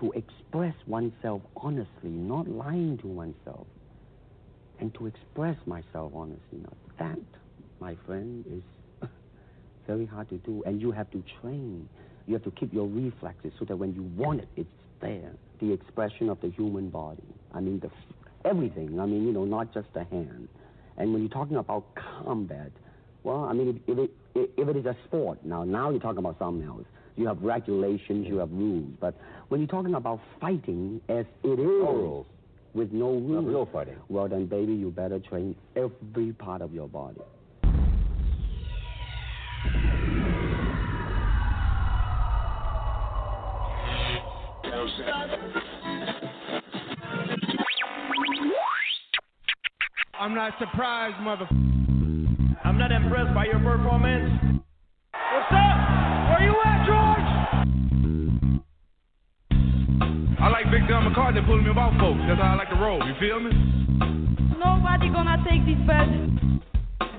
To express oneself honestly, not lying to oneself, and to express myself honestly, now that, my friend, is very hard to do. And you have to train. You have to keep your reflexes so that when you want it, it's there. The expression of the human body. I mean, the everything. I mean, you know, not just the hand. And when you're talking about combat, well, I mean, if, if, it, if it is a sport, now, now you're talking about something else. You have regulations, you have rules. But when you're talking about fighting as it is, rules. with no rules, real fighting. well, then, baby, you better train every part of your body. I'm not surprised, mother. I'm not impressed by your performance. What's up? Where you at, George? I like Big John McCartney pulling me about folks. That's how I like to roll. You feel me? Nobody gonna take this badges.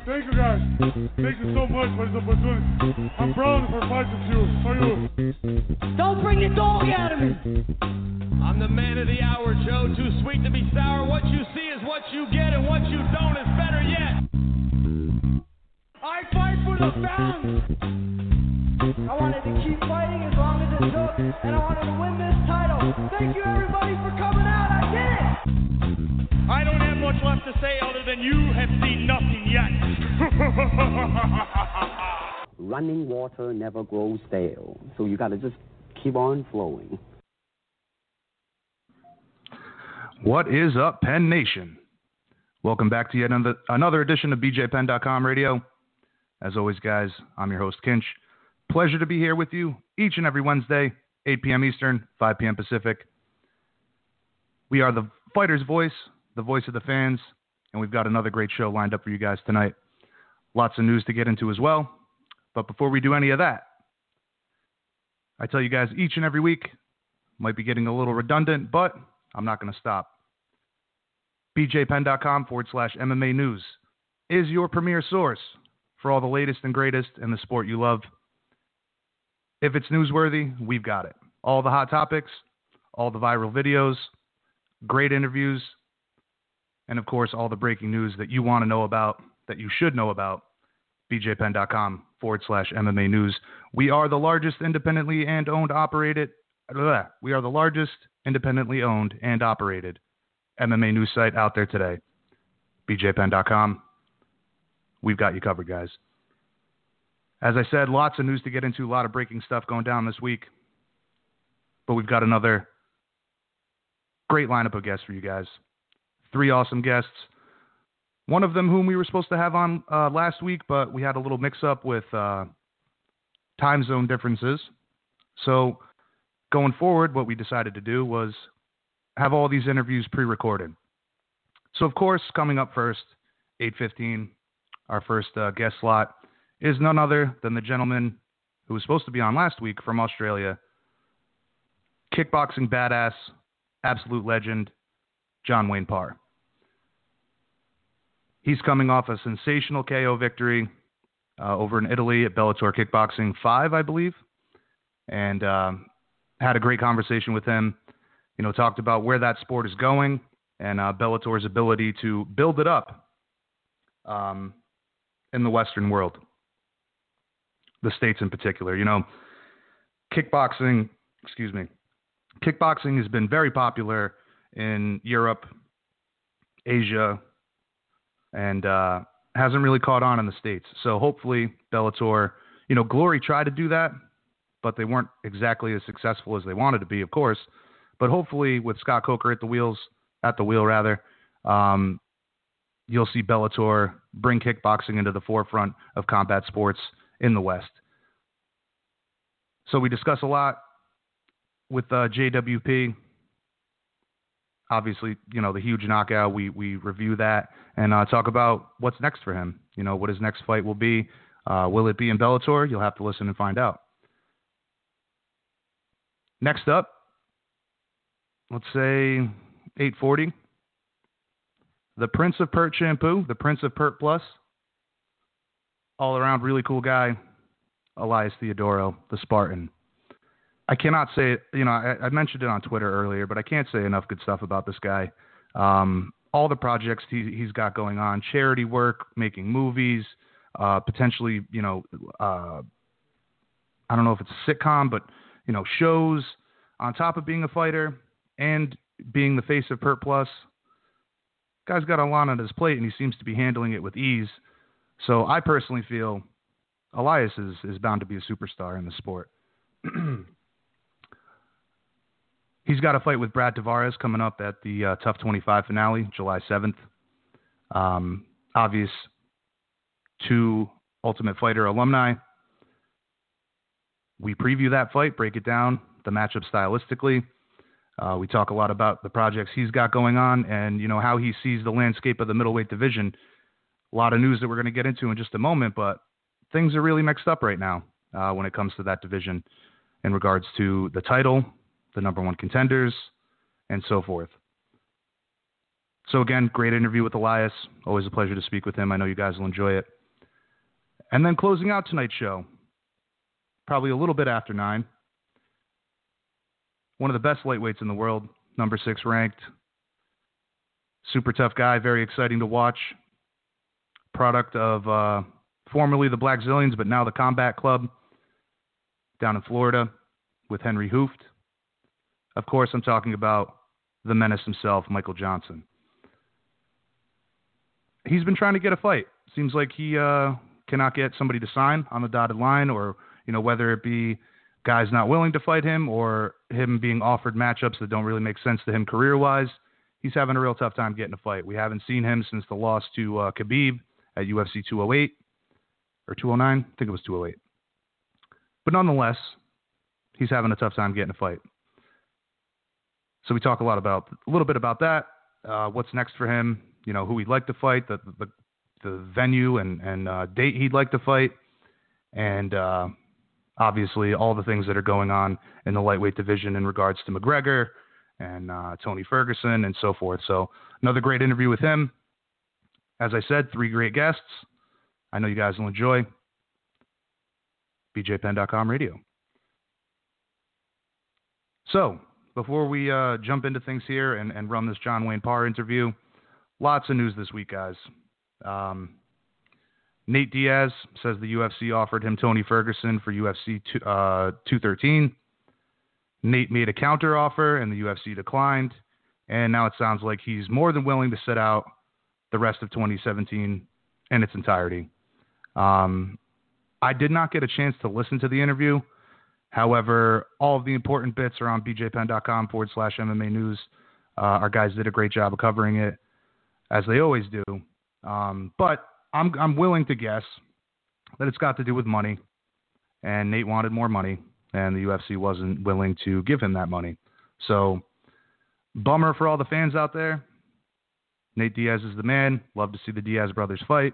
Thank you guys. Thank you so much for this opportunity. I'm proud for fighting you. For you. Don't bring the dog out of me. I'm the man of the hour, Joe. Too sweet to be sour. What you see is what you get, and what you don't is better yet. I fight for the fans. I wanted to keep fighting as long as it took, and I wanted to win this title. Thank you everybody for coming out. I did it. I don't have much left to say other than you have seen nothing yet. Running water never grows stale, so you got to just keep on flowing. What is up, Penn Nation? Welcome back to yet another, another edition of BJPenn.com radio. As always, guys, I'm your host, Kinch. Pleasure to be here with you each and every Wednesday, 8 p.m. Eastern, 5 p.m. Pacific. We are the fighter's voice, the voice of the fans, and we've got another great show lined up for you guys tonight. Lots of news to get into as well. But before we do any of that, I tell you guys each and every week, might be getting a little redundant, but I'm not going to stop. BJPenn.com forward slash MMA news is your premier source for all the latest and greatest in the sport you love. If it's newsworthy, we've got it. All the hot topics, all the viral videos, great interviews, and of course, all the breaking news that you want to know about, that you should know about. BJPenn.com forward slash MMA news. We are the largest independently and owned operated. bleh, We are the largest independently owned and operated MMA news site out there today. BJPenn.com. We've got you covered, guys. As I said, lots of news to get into, a lot of breaking stuff going down this week. But we've got another great lineup of guests for you guys. Three awesome guests. One of them, whom we were supposed to have on uh, last week, but we had a little mix up with uh, time zone differences. So going forward, what we decided to do was have all these interviews pre-recorded. So of course, coming up first, 8:15, our first uh, guest slot is none other than the gentleman who was supposed to be on last week from Australia, kickboxing badass, absolute legend, John Wayne Parr. He's coming off a sensational KO victory uh, over in Italy at Bellator Kickboxing 5, I believe, and um, had a great conversation with him. You know, talked about where that sport is going and uh, Bellator's ability to build it up um, in the Western world, the states in particular. You know, kickboxing, excuse me, kickboxing has been very popular in Europe, Asia, and uh, hasn't really caught on in the states. So hopefully, Bellator, you know, Glory tried to do that, but they weren't exactly as successful as they wanted to be, of course. But hopefully, with Scott Coker at the wheels, at the wheel rather, um, you'll see Bellator bring kickboxing into the forefront of combat sports in the West. So we discuss a lot with uh, JWP. obviously, you know, the huge knockout. We we review that and uh, talk about what's next for him. You know, what his next fight will be. Uh, will it be in Bellator? You'll have to listen and find out. Next up, let's say 840. The Prince of Pert Shampoo, the Prince of Pert Plus. All around really cool guy, Elias Theodorou, the Spartan. I cannot say, you know, I, I, mentioned it on Twitter earlier, but I can't say enough good stuff about this guy. Um, all the projects he, has got going on, charity work, making movies, uh, potentially, you know, uh, I don't know if it's a sitcom, but, you know, shows on top of being a fighter and being the face of Pert Plus. Guy's got a lot on his plate, and he seems to be handling it with ease. So I personally feel Elias is, is bound to be a superstar in the sport. He's got a fight with Brad Tavares coming up at the uh, TUF 25 finale, July 7th. Um, obvious two Ultimate Fighter alumni. We preview that fight, break it down, the matchup stylistically. Uh, we talk a lot about the projects he's got going on and you know how he sees the landscape of the middleweight division. A lot of news that we're going to get into in just a moment, but things are really mixed up right now uh, when it comes to that division in regards to the title, the number one contenders, and so forth. So, again, great interview with Elias. Always a pleasure to speak with him. I know you guys will enjoy it. And then closing out tonight's show, probably a little bit after nine, one of the best lightweights in the world, number six ranked. Super tough guy, very exciting to watch. Product of uh, formerly the Blackzilians, but now the Combat Club down in Florida with Henry Hooft. Of course, I'm talking about the menace himself, Michael Johnson. He's been trying to get a fight. Seems like he uh, cannot get somebody to sign on the dotted line, or you know whether it be guys not willing to fight him or him being offered matchups that don't really make sense to him career-wise. He's having a real tough time getting a fight. We haven't seen him since the loss to uh, Khabib at UFC 208 or 209. I think it was 208. But nonetheless, he's having a tough time getting a fight. So we talk a lot about a little bit about that. Uh, what's next for him? You know, who he'd like to fight, the the, the venue and and uh, date he'd like to fight, and uh, obviously all the things that are going on in the lightweight division in regards to McGregor and uh, Tony Ferguson and so forth. So another great interview with him. As I said, three great guests. I know you guys will enjoy. BJPenn.com radio. So before we uh, jump into things here and, and, run this John Wayne Parr interview, lots of news this week, guys. Um, Nate Diaz says the UFC offered him Tony Ferguson for UFC two, uh, 213. Nate made a counter offer and the UFC declined. And now it sounds like he's more than willing to sit out the rest of 2017 in its entirety. Um, I did not get a chance to listen to the interview. However, all of the important bits are on bjpenn.com forward slash MMA news. Uh, our guys did a great job of covering it, as they always do. Um, but I'm, I'm willing to guess that it's got to do with money. And Nate wanted more money, and the UFC wasn't willing to give him that money. So, bummer for all the fans out there. Nate Diaz is the man. Love to see the Diaz brothers fight.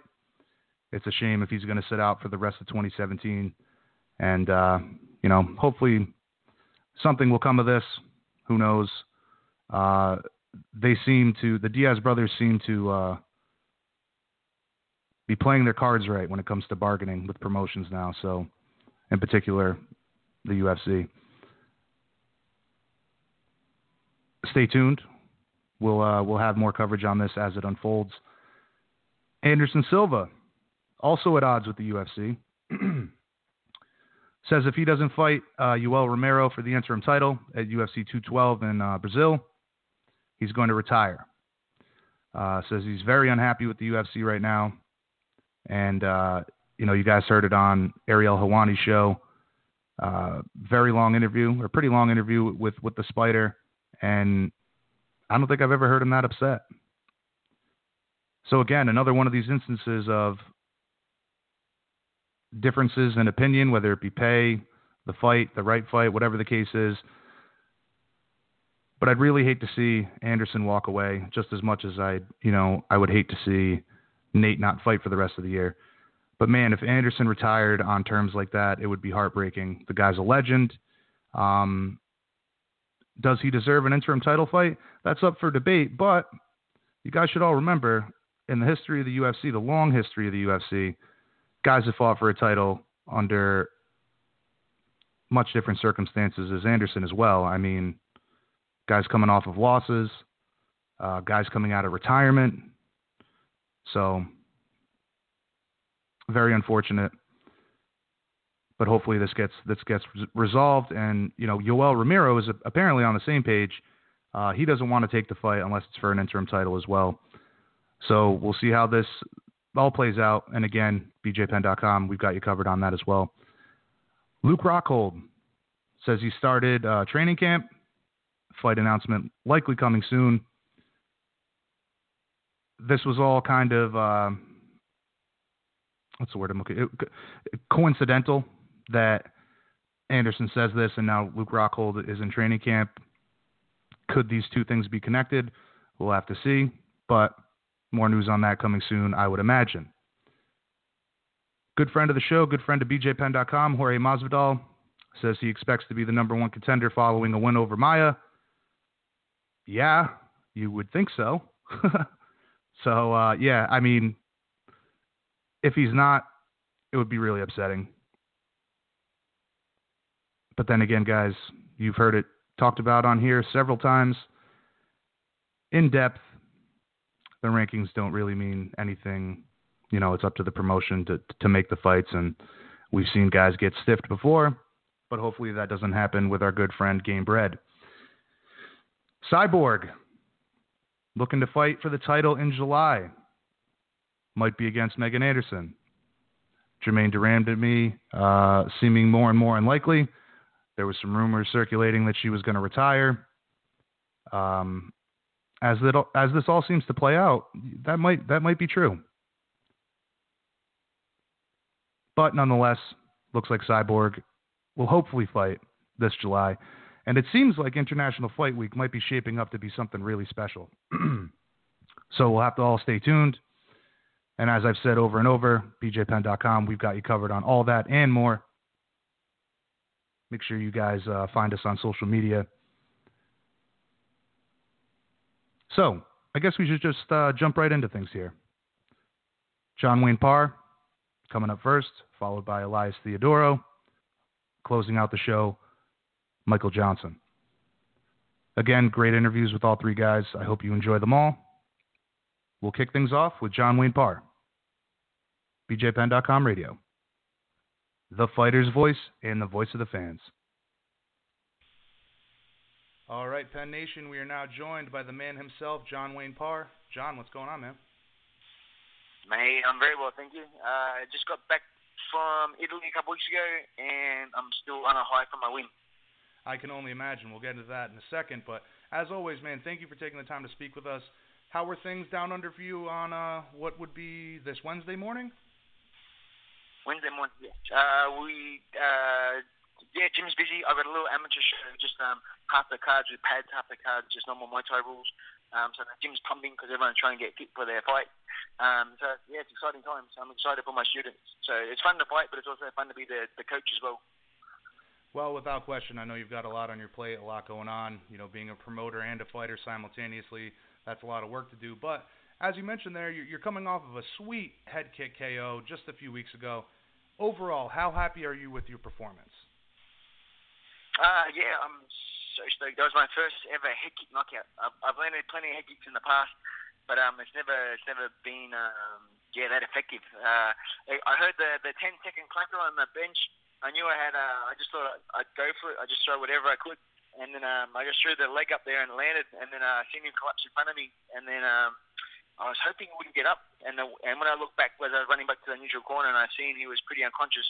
It's a shame if he's going to sit out for the rest of 2017. And, uh, you know, hopefully something will come of this. Who knows? Uh, they seem to, the Diaz brothers seem to uh, be playing their cards right when it comes to bargaining with promotions now. So, in particular, the UFC. Stay tuned. We'll uh, we'll have more coverage on this as it unfolds. Anderson Silva, also at odds with the UFC. says if he doesn't fight uh, Romero for the interim title at UFC 212 in uh, Brazil, he's going to retire. Uh, says he's very unhappy with the UFC right now, and uh, you know you guys heard it on Ariel Helwani's show. Uh, very long interview, or pretty long interview with with the Spider, and I don't think I've ever heard him that upset. So again, another one of these instances of differences in opinion, whether it be pay, the fight, the right fight, whatever the case is. But I'd really hate to see Anderson walk away, just as much as I, you know, I would hate to see Nate not fight for the rest of the year. But man, if Anderson retired on terms like that, it would be heartbreaking. The guy's a legend. Um, does he deserve an interim title fight? That's up for debate. But you guys should all remember, in the history of the UFC, the long history of the UFC, guys have fought for a title under much different circumstances as Anderson as well. I mean, guys coming off of losses, uh, guys coming out of retirement. So, very unfortunate. But hopefully this gets this gets resolved. And you know, Yoel Romero is apparently on the same page. Uh, he doesn't want to take the fight unless it's for an interim title as well. So we'll see how this all plays out. And again, bjpenn.com, we've got you covered on that as well. Luke Rockhold says he started uh, training camp. Fight announcement likely coming soon. This was all kind of uh, what's the word I'm looking? coincidental that Anderson says this, and now Luke Rockhold is in training camp. Could these two things be connected? We'll have to see. But more news on that coming soon, I would imagine. Good friend of the show, good friend of BJPenn.com, Jorge Masvidal, says he expects to be the number one contender following a win over Maia. Yeah, you would think so. so, uh, yeah, I mean, if he's not, it would be really upsetting. But then again, guys, you've heard it talked about on here several times in depth the rankings don't really mean anything. You know, it's up to the promotion to to make the fights, and we've seen guys get stiffed before, but hopefully that doesn't happen with our good friend Gamebred. Cyborg looking to fight for the title in July. Might be against Megan Anderson. Germaine de Randamie, uh, seeming more and more unlikely. There was some rumors circulating that she was going to retire. Um, as that as this all seems to play out, that might that might be true. But nonetheless, looks like Cyborg will hopefully fight this July. And it seems like International Fight Week might be shaping up to be something really special. so we'll have to all stay tuned. And as I've said over and over, bjpenn.com, we've got you covered on all that and more. Make sure you guys uh, find us on social media So I guess we should just uh, jump right into things here. John Wayne Parr coming up first, followed by Elias Theodorou. Closing out the show, Michael Johnson. Again, great interviews with all three guys. I hope you enjoy them all. We'll kick things off with John Wayne Parr, BJPenn.com radio, the fighter's voice and the voice of the fans. All right, Penn Nation, we are now joined by the man himself, John Wayne Parr. John, what's going on, man? Mate, I'm very well, thank you. I uh, just got back from Italy a couple weeks ago, and I'm still on a high from my win. I can only imagine. We'll get into that in a second. But as always, man, thank you for taking the time to speak with us. How were things down under for you on uh, what would be this Wednesday morning? Wednesday morning. Uh, we uh, yeah, gym's busy. I've got a little amateur show, just um, half the cards with pads, half the cards just normal Muay Thai rules. Um, so gym's pumping because everyone's trying to get fit for their fight. Um, so yeah, it's exciting times. I'm excited for my students. So it's fun to fight, but it's also fun to be the, the coach as well. Well, without question, I know you've got a lot on your plate, a lot going on. You know, being a promoter and a fighter simultaneously, that's a lot of work to do. But as you mentioned there, you're coming off of a sweet head kick KO just a few weeks ago. Overall, how happy are you with your performance? Uh, yeah, I'm so stoked. That was my first ever head kick knockout. I've, I've landed plenty of head kicks in the past, but um, it's never it's never been um, yeah that effective. Uh, I heard the the 10 second clacker on the bench. I knew I had. Uh, I just thought I'd go for it. I just throw whatever I could, and then um, I just threw the leg up there and landed, and then uh, seen him collapse in front of me, and then um, I was hoping he wouldn't get up. And the, and when I looked back, as I was running back to the neutral corner, and I seen he was pretty unconscious.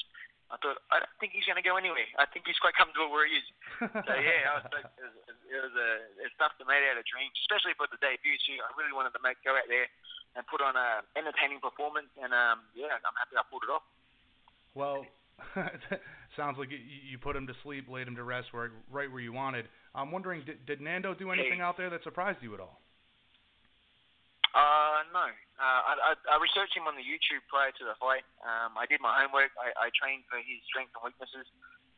I thought, I don't think he's going to go anywhere. I think he's quite comfortable where he is. so yeah, I was it was, it was a it's stuff that made out of dreams, especially for the debut too. I really wanted to make go out there and put on a entertaining performance, and um, yeah, I'm happy I pulled it off. Well, Sounds like you, you put him to sleep, laid him to rest, where, right where you wanted. I'm wondering, did, did Nando do anything out there that surprised you at all? Uh, no. Uh, I, I, I researched him on the YouTube prior to the fight. Um, I did my homework. I, I trained for his strengths and weaknesses.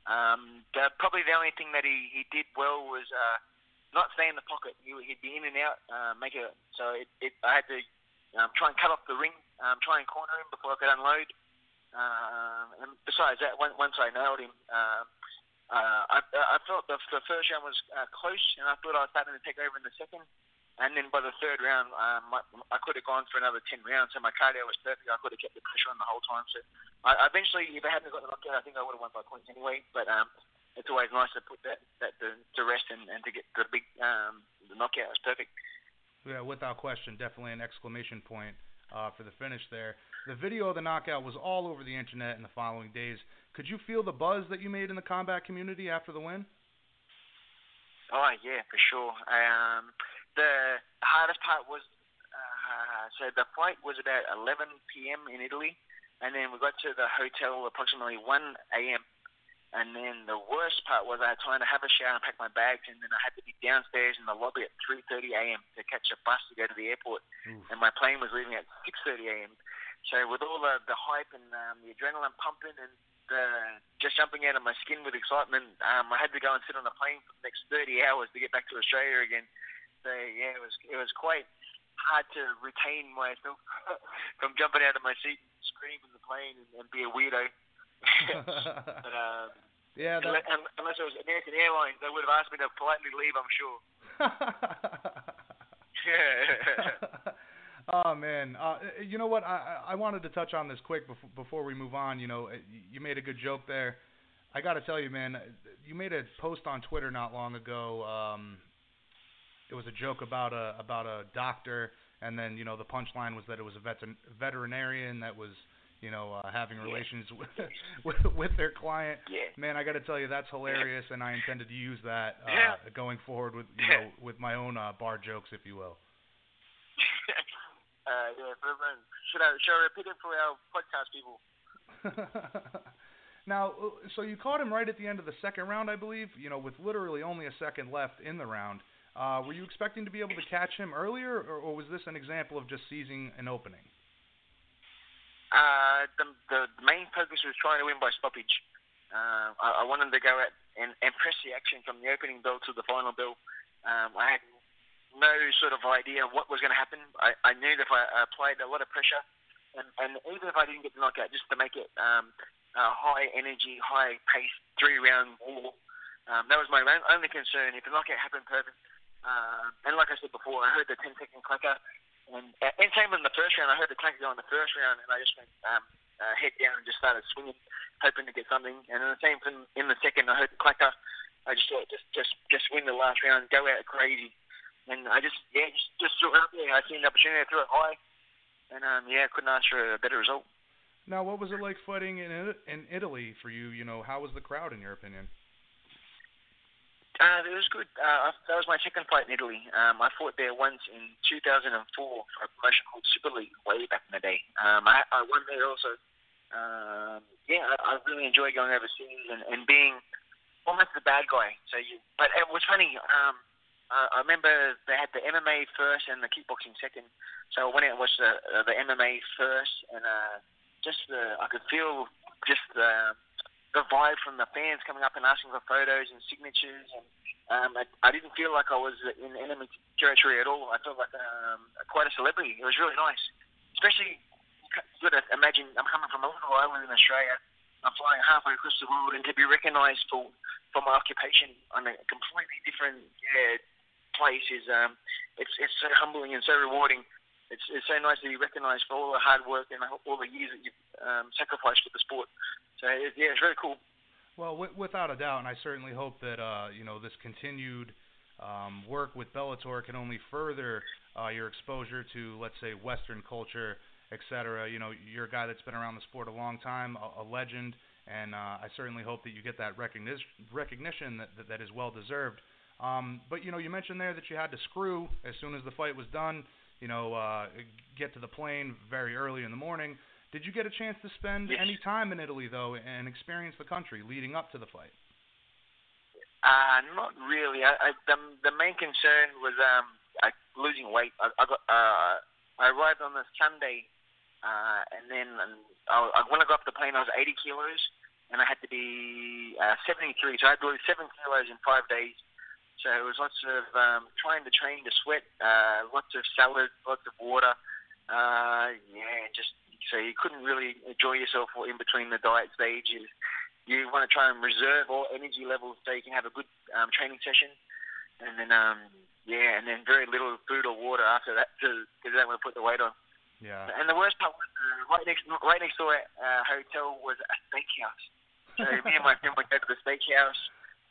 Um, the, probably the only thing that he, he did well was uh, not stay in the pocket. He, he'd be in and out, uh, make it. So it, it, I had to um, try and cut off the ring, um, try and corner him before I could unload. Um, and besides that, once, once I nailed him, uh, uh, I, I felt the, the first round was uh, close, and I thought I was starting to take over in the second. And then by the third round, um, I could have gone for another 10 rounds, so my cardio was perfect. I could have kept the pressure on the whole time. So I, eventually, if I hadn't got the knockout, I think I would have won by points anyway. But um, it's always nice to put that, that to, to rest and, and to get the big um, the knockout. It was perfect. Yeah, without question, definitely an exclamation point uh, for the finish there. The video of the knockout was all over the internet in the following days. Could you feel the buzz that you made in the combat community after the win? Oh yeah, for sure. Um, the hardest part was uh, so the flight was about 11 p.m. in Italy, and then we got to the hotel approximately 1 a.m. And then the worst part was I had time to have a shower and pack my bags, and then I had to be downstairs in the lobby at 3:30 a.m. to catch a bus to go to the airport, Oof. and my plane was leaving at 6:30 a.m. So with all the the hype and um, the adrenaline pumping and the, just jumping out of my skin with excitement, um, I had to go and sit on the plane for the next 30 hours to get back to Australia again. So yeah, it was it was quite hard to retain myself from jumping out of my seat and screaming in the plane and, and be a weirdo. but um, yeah, unless, unless it was American Airlines, they would have asked me to politely leave. I'm sure. oh man, uh, you know what? I I wanted to touch on this quick before before we move on. You know, you made a good joke there. I got to tell you, man, you made a post on Twitter not long ago. Um, it was a joke about a about a doctor, and then you know the punchline was that it was a veterinarian that was you know uh, having relations with, with with their client. Yeah. Man, I got to tell you that's hilarious, and I intended to use that uh, yeah. going forward with you know with my own uh, bar jokes, if you will. uh, yeah. Should I should I repeat it for our podcast people? now, uh, so you caught him right at the end of the second round, I believe. You know, with literally only a second left in the round. Uh, were you expecting to be able to catch him earlier, or, or was this an example of just seizing an opening? Uh, the, the main focus was trying to win by stoppage. Uh, I, I wanted to go out and, and press the action from the opening bell to the final bell. Um, I had no sort of idea what was going to happen. I, I knew that if I applied a lot of pressure, and, and even if I didn't get the knockout, just to make it um, a high energy, high pace three round war. Um, that was my only concern. If the knockout happened perfect, uh, and like I said before, I heard the 10 second clacker. And, uh, same in the first round, I heard the clacker go in the first round, and I just went um, uh, head down and just started swinging, hoping to get something. And then the same thing in the second, I heard the clacker. I just thought, just just just win the last round, go out crazy. And I just yeah, just just threw it up there. I seen the opportunity, I threw it high, and um, yeah, couldn't ask for a better result. Now, what was it like fighting in in Italy for you? You know, how was the crowd in your opinion? Uh, it was good. Uh, that was my second fight in Italy. Um, I fought there once in 2004 for a promotion called Super League way back in the day. Um, I, I won there also. Um, yeah, I, I really enjoy going overseas and, and being almost the bad guy. So you, but it was funny. Um, I, I remember they had the MMA first and the kickboxing second. So I went out and watched the, the MMA first, and uh, just the I could feel just the the vibe from the fans coming up and asking for photos and signatures, and um, I, I didn't feel like I was in enemy territory at all. I felt like um, quite a celebrity. It was really nice, especially you got to imagine I'm coming from a little island in Australia. I'm flying halfway across the world, and to be recognised for for my occupation on a completely different yeah, place is um, it's it's so humbling and so rewarding. It's it's so nice to be recognised for all the hard work and all the years that you've um, sacrificed for the sport. So it, yeah, it's very cool. Well, w- without a doubt, and I certainly hope that uh, you know this continued um, work with Bellator can only further uh, your exposure to, let's say, Western culture, etc. You know, you're a guy that's been around the sport a long time, a, a legend, and uh, I certainly hope that you get that recognition recognition that, that, that is well deserved. Um, but you know, you mentioned there that you had to screw as soon as the fight was done. You know, uh, get to the plane very early in the morning. Did you get a chance to spend Yes. any time in Italy though and experience the country leading up to the fight? Uh, not really. I, I, the the main concern was um I, losing weight. I, I got uh I arrived on the Sunday, uh, and then um, I, I, when I got off the plane, I was 80 kilos, and I had to be uh, 73. So I had to lose seven kilos in five days. So it was lots of um, trying to train to sweat, uh, lots of salad, lots of water. Uh, yeah, just so you couldn't really enjoy yourself in between the diet stages. You want to try and reserve all energy levels so you can have a good um, training session, and then um, yeah, and then very little food or water after that because want to put the weight on. Yeah. And the worst part was uh, right next right next door uh, hotel was a steakhouse. So me and my friend went go to the steakhouse,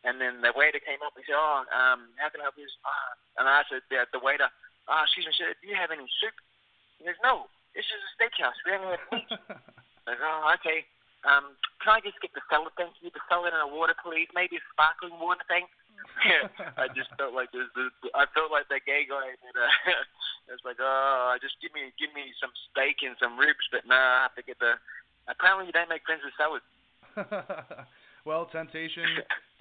and then the waiter came up and said, "Oh, um, how can I help you?" Uh, and I asked the, the waiter, "Ah, oh, excuse me, sir, do you have any soup?" He goes, "No, this is a steakhouse. We don't have meat." I go, "Oh, okay." Um, can I just get the salad, thank you? The salad and a water, please. Maybe a sparkling water, thank. yeah, I just felt like there's the, I felt like that gay guy. That, uh, it's like, oh, just give me, give me some steak and some ribs, but nah, I have to get the. Apparently, you don't make friends with salad. Well, temptation,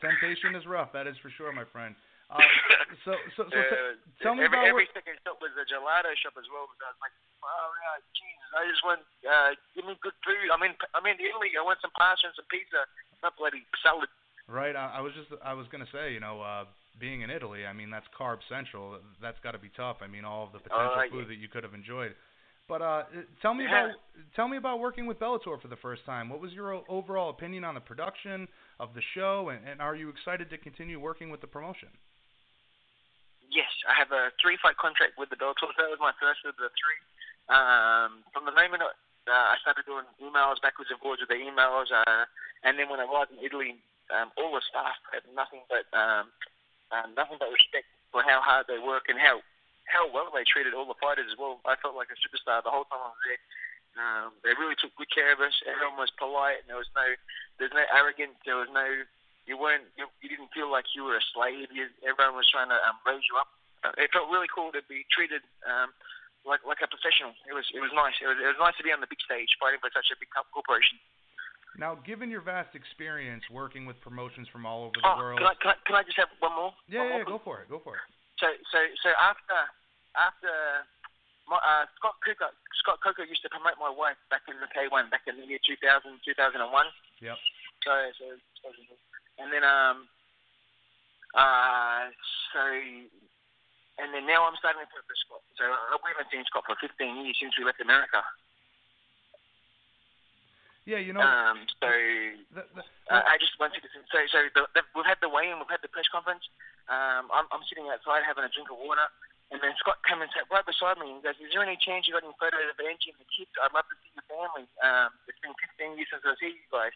temptation is rough. That is for sure, my friend. Uh, so, so, so, uh, tell me every, about every second shop was a gelato shop as well. Because I was like, oh yeah, Jesus, I just want, uh, give me good food. I'm in, I'm in Italy. I want some pasta and some pizza, not bloody salad. Right. I, I was just, I was gonna say, you know, uh, being in Italy, I mean, that's carb central. That's got to be tough. I mean, all of the potential Oh, yeah. food that you could have enjoyed. But uh, tell me about, tell me about working with Bellator for the first time. What was your overall opinion on the production of the show, and, and are you excited to continue working with the promotion? Yes, I have a three-fight contract with the Bellator. That was my first of the three. Um, from the moment uh, I started doing emails backwards and forwards with the emails, uh, and then when I arrived in Italy, um, all the staff had nothing but um, um, nothing but respect for how hard they work and how how well they treated all the fighters as well. I felt like a superstar the whole time I was there. Um, they really took good care of us. Everyone was polite, and there was no there's no arrogance. There was no you weren't you, you didn't feel like you were a slave. You, everyone was trying to um, raise you up. Uh, it felt really cool to be treated um, like like a professional. It was it was nice. It was it was nice to be on the big stage fighting for such a big corporation. Now, given your vast experience working with promotions from all over the Oh, world, can I, can I can I just have one more? yeah, One yeah, more, go for it, go for it. So so so after after my, uh, Scott Coker Scott Coker used to promote my wife back in the K1 back in the year 2000 2001. Yep. So so, and then um uh so and then now I'm starting to put for Scott. So uh, we haven't seen Scott for 15 years since we left America. Yeah, you know, Um so the, the, uh, I just wanted to so so the, the, we've had the weigh-in, we've had the press conference. Um, I'm, I'm sitting outside having a drink of water, and then Scott came and sat right beside me. and goes, "Is there any chance you got any photos of Angie and the kids? I'd love to see your family. Um, it's been 15 years since I see you guys.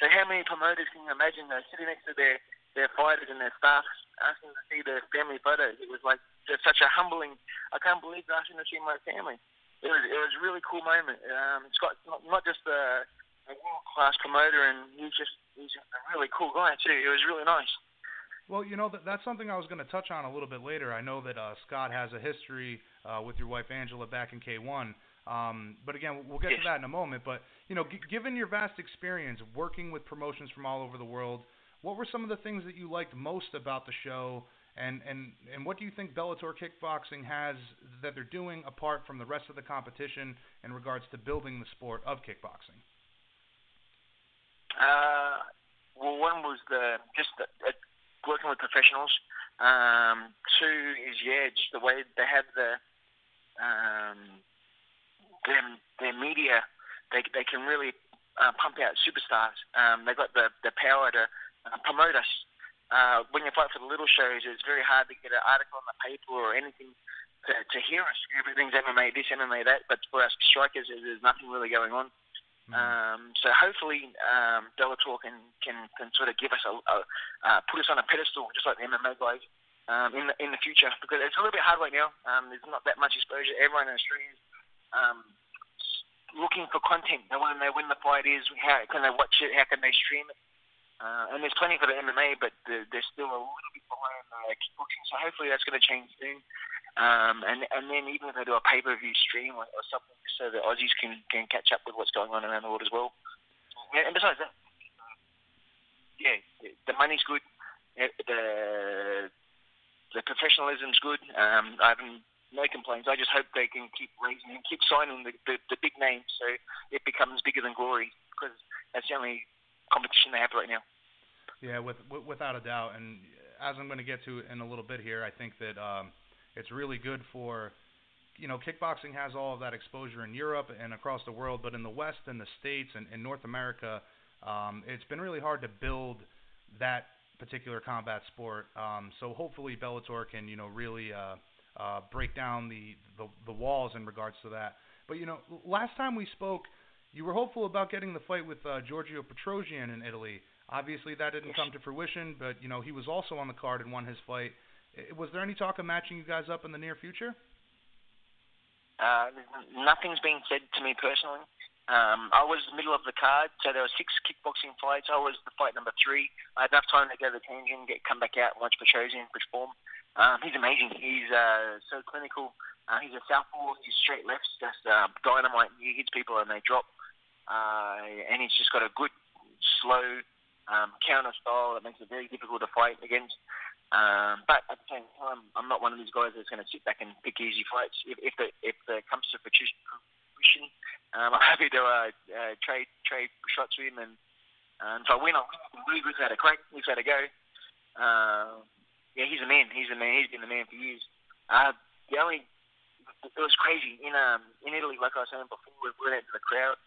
So how many promoters can you imagine uh, sitting next to their their fighters and their staff asking to see their family photos? It was like just such a humbling. I can't believe they're asking to see my family. It was it was a really cool moment. Um, Scott's not, not just a, a world class promoter, and he's just he's a really cool guy too. It was really nice. Well, you know that that's something I was going to touch on a little bit later. I know that uh, Scott has a history uh, with your wife Angela back in K1. Um, but again, we'll get to that in a moment. But you know, g- given your vast experience working with promotions from all over the world, what were some of the things that you liked most about the show? And, and, and what do you think Bellator Kickboxing has that they're doing apart from the rest of the competition in regards to building the sport of kickboxing? Uh, well, one was the just the, uh, working with professionals. Um, two is yeah, just the way they have the um, their their media. They they can really uh, pump out superstars. Um, they got the the power to uh, promote us. Uh, when you fight for the little shows, it's very hard to get an article in the paper or anything to, to hear us. Everything's MMA this, MMA that, but for us strikers, there's nothing really going on. Um, so hopefully um, Bellator can, can, can sort of give us a, a uh, put us on a pedestal just like the MMA guys um, in the in the future because it's a little bit hard right now. Um, there's not that much exposure. Everyone in Australia is um, looking for content. They want to know when the fight is, how can they watch it, how can they stream it. Uh, and there's plenty for the MMA, but the, they're still a little bit behind uh, kickboxing. So hopefully that's going to change soon. Um, and and then even if they do a pay per view stream or, or something, so that Aussies can can catch up with what's going on around the world as well. And, besides that, yeah, the money's good. The the professionalism's good. Um, I have no complaints. I just hope they can keep raising and keep signing the, the, the big names so it becomes bigger than glory because that's the only competition they have right now. Yeah, with without a doubt. And as I'm going to get to in a little bit here, I think that um, it's really good for you know kickboxing has all of that exposure in Europe and across the world, but in the West and the States and in North America, um, it's been really hard to build that particular combat sport. Um, so hopefully Bellator can you know really uh, uh, break down the, the the walls in regards to that. But you know, last time we spoke, you were hopeful about getting the fight with uh, Giorgio Petrosyan in Italy. Obviously, that didn't come to fruition, but you know he was also on the card and won his fight. Was there any talk of matching you guys up in the near future? Uh, nothing's been said to me personally. Um, I was middle of the card, so there were six kickboxing fights. I was the fight number three. I had enough time to go to the tangent, get come back out and watch Petrosyan perform. Um, he's amazing. He's uh, so clinical. Uh, he's a southpaw. He's straight left, just uh, dynamite. He hits people and they drop. Uh, and he's just got a good, slow um, counter style that makes it very difficult to fight against. Um, but at the same time, I'm not one of these guys that's going to sit back and pick easy fights. If, if the if the comes to fruition, um, I'm happy to uh, uh, trade trade shots with him, and um, if I win, I. We've had a crack, we've had a go. Uh, yeah, he's a man. He's a man. He's been a man for years. Uh, the only it was crazy in um in Italy, like I was saying before. We went into the crowd,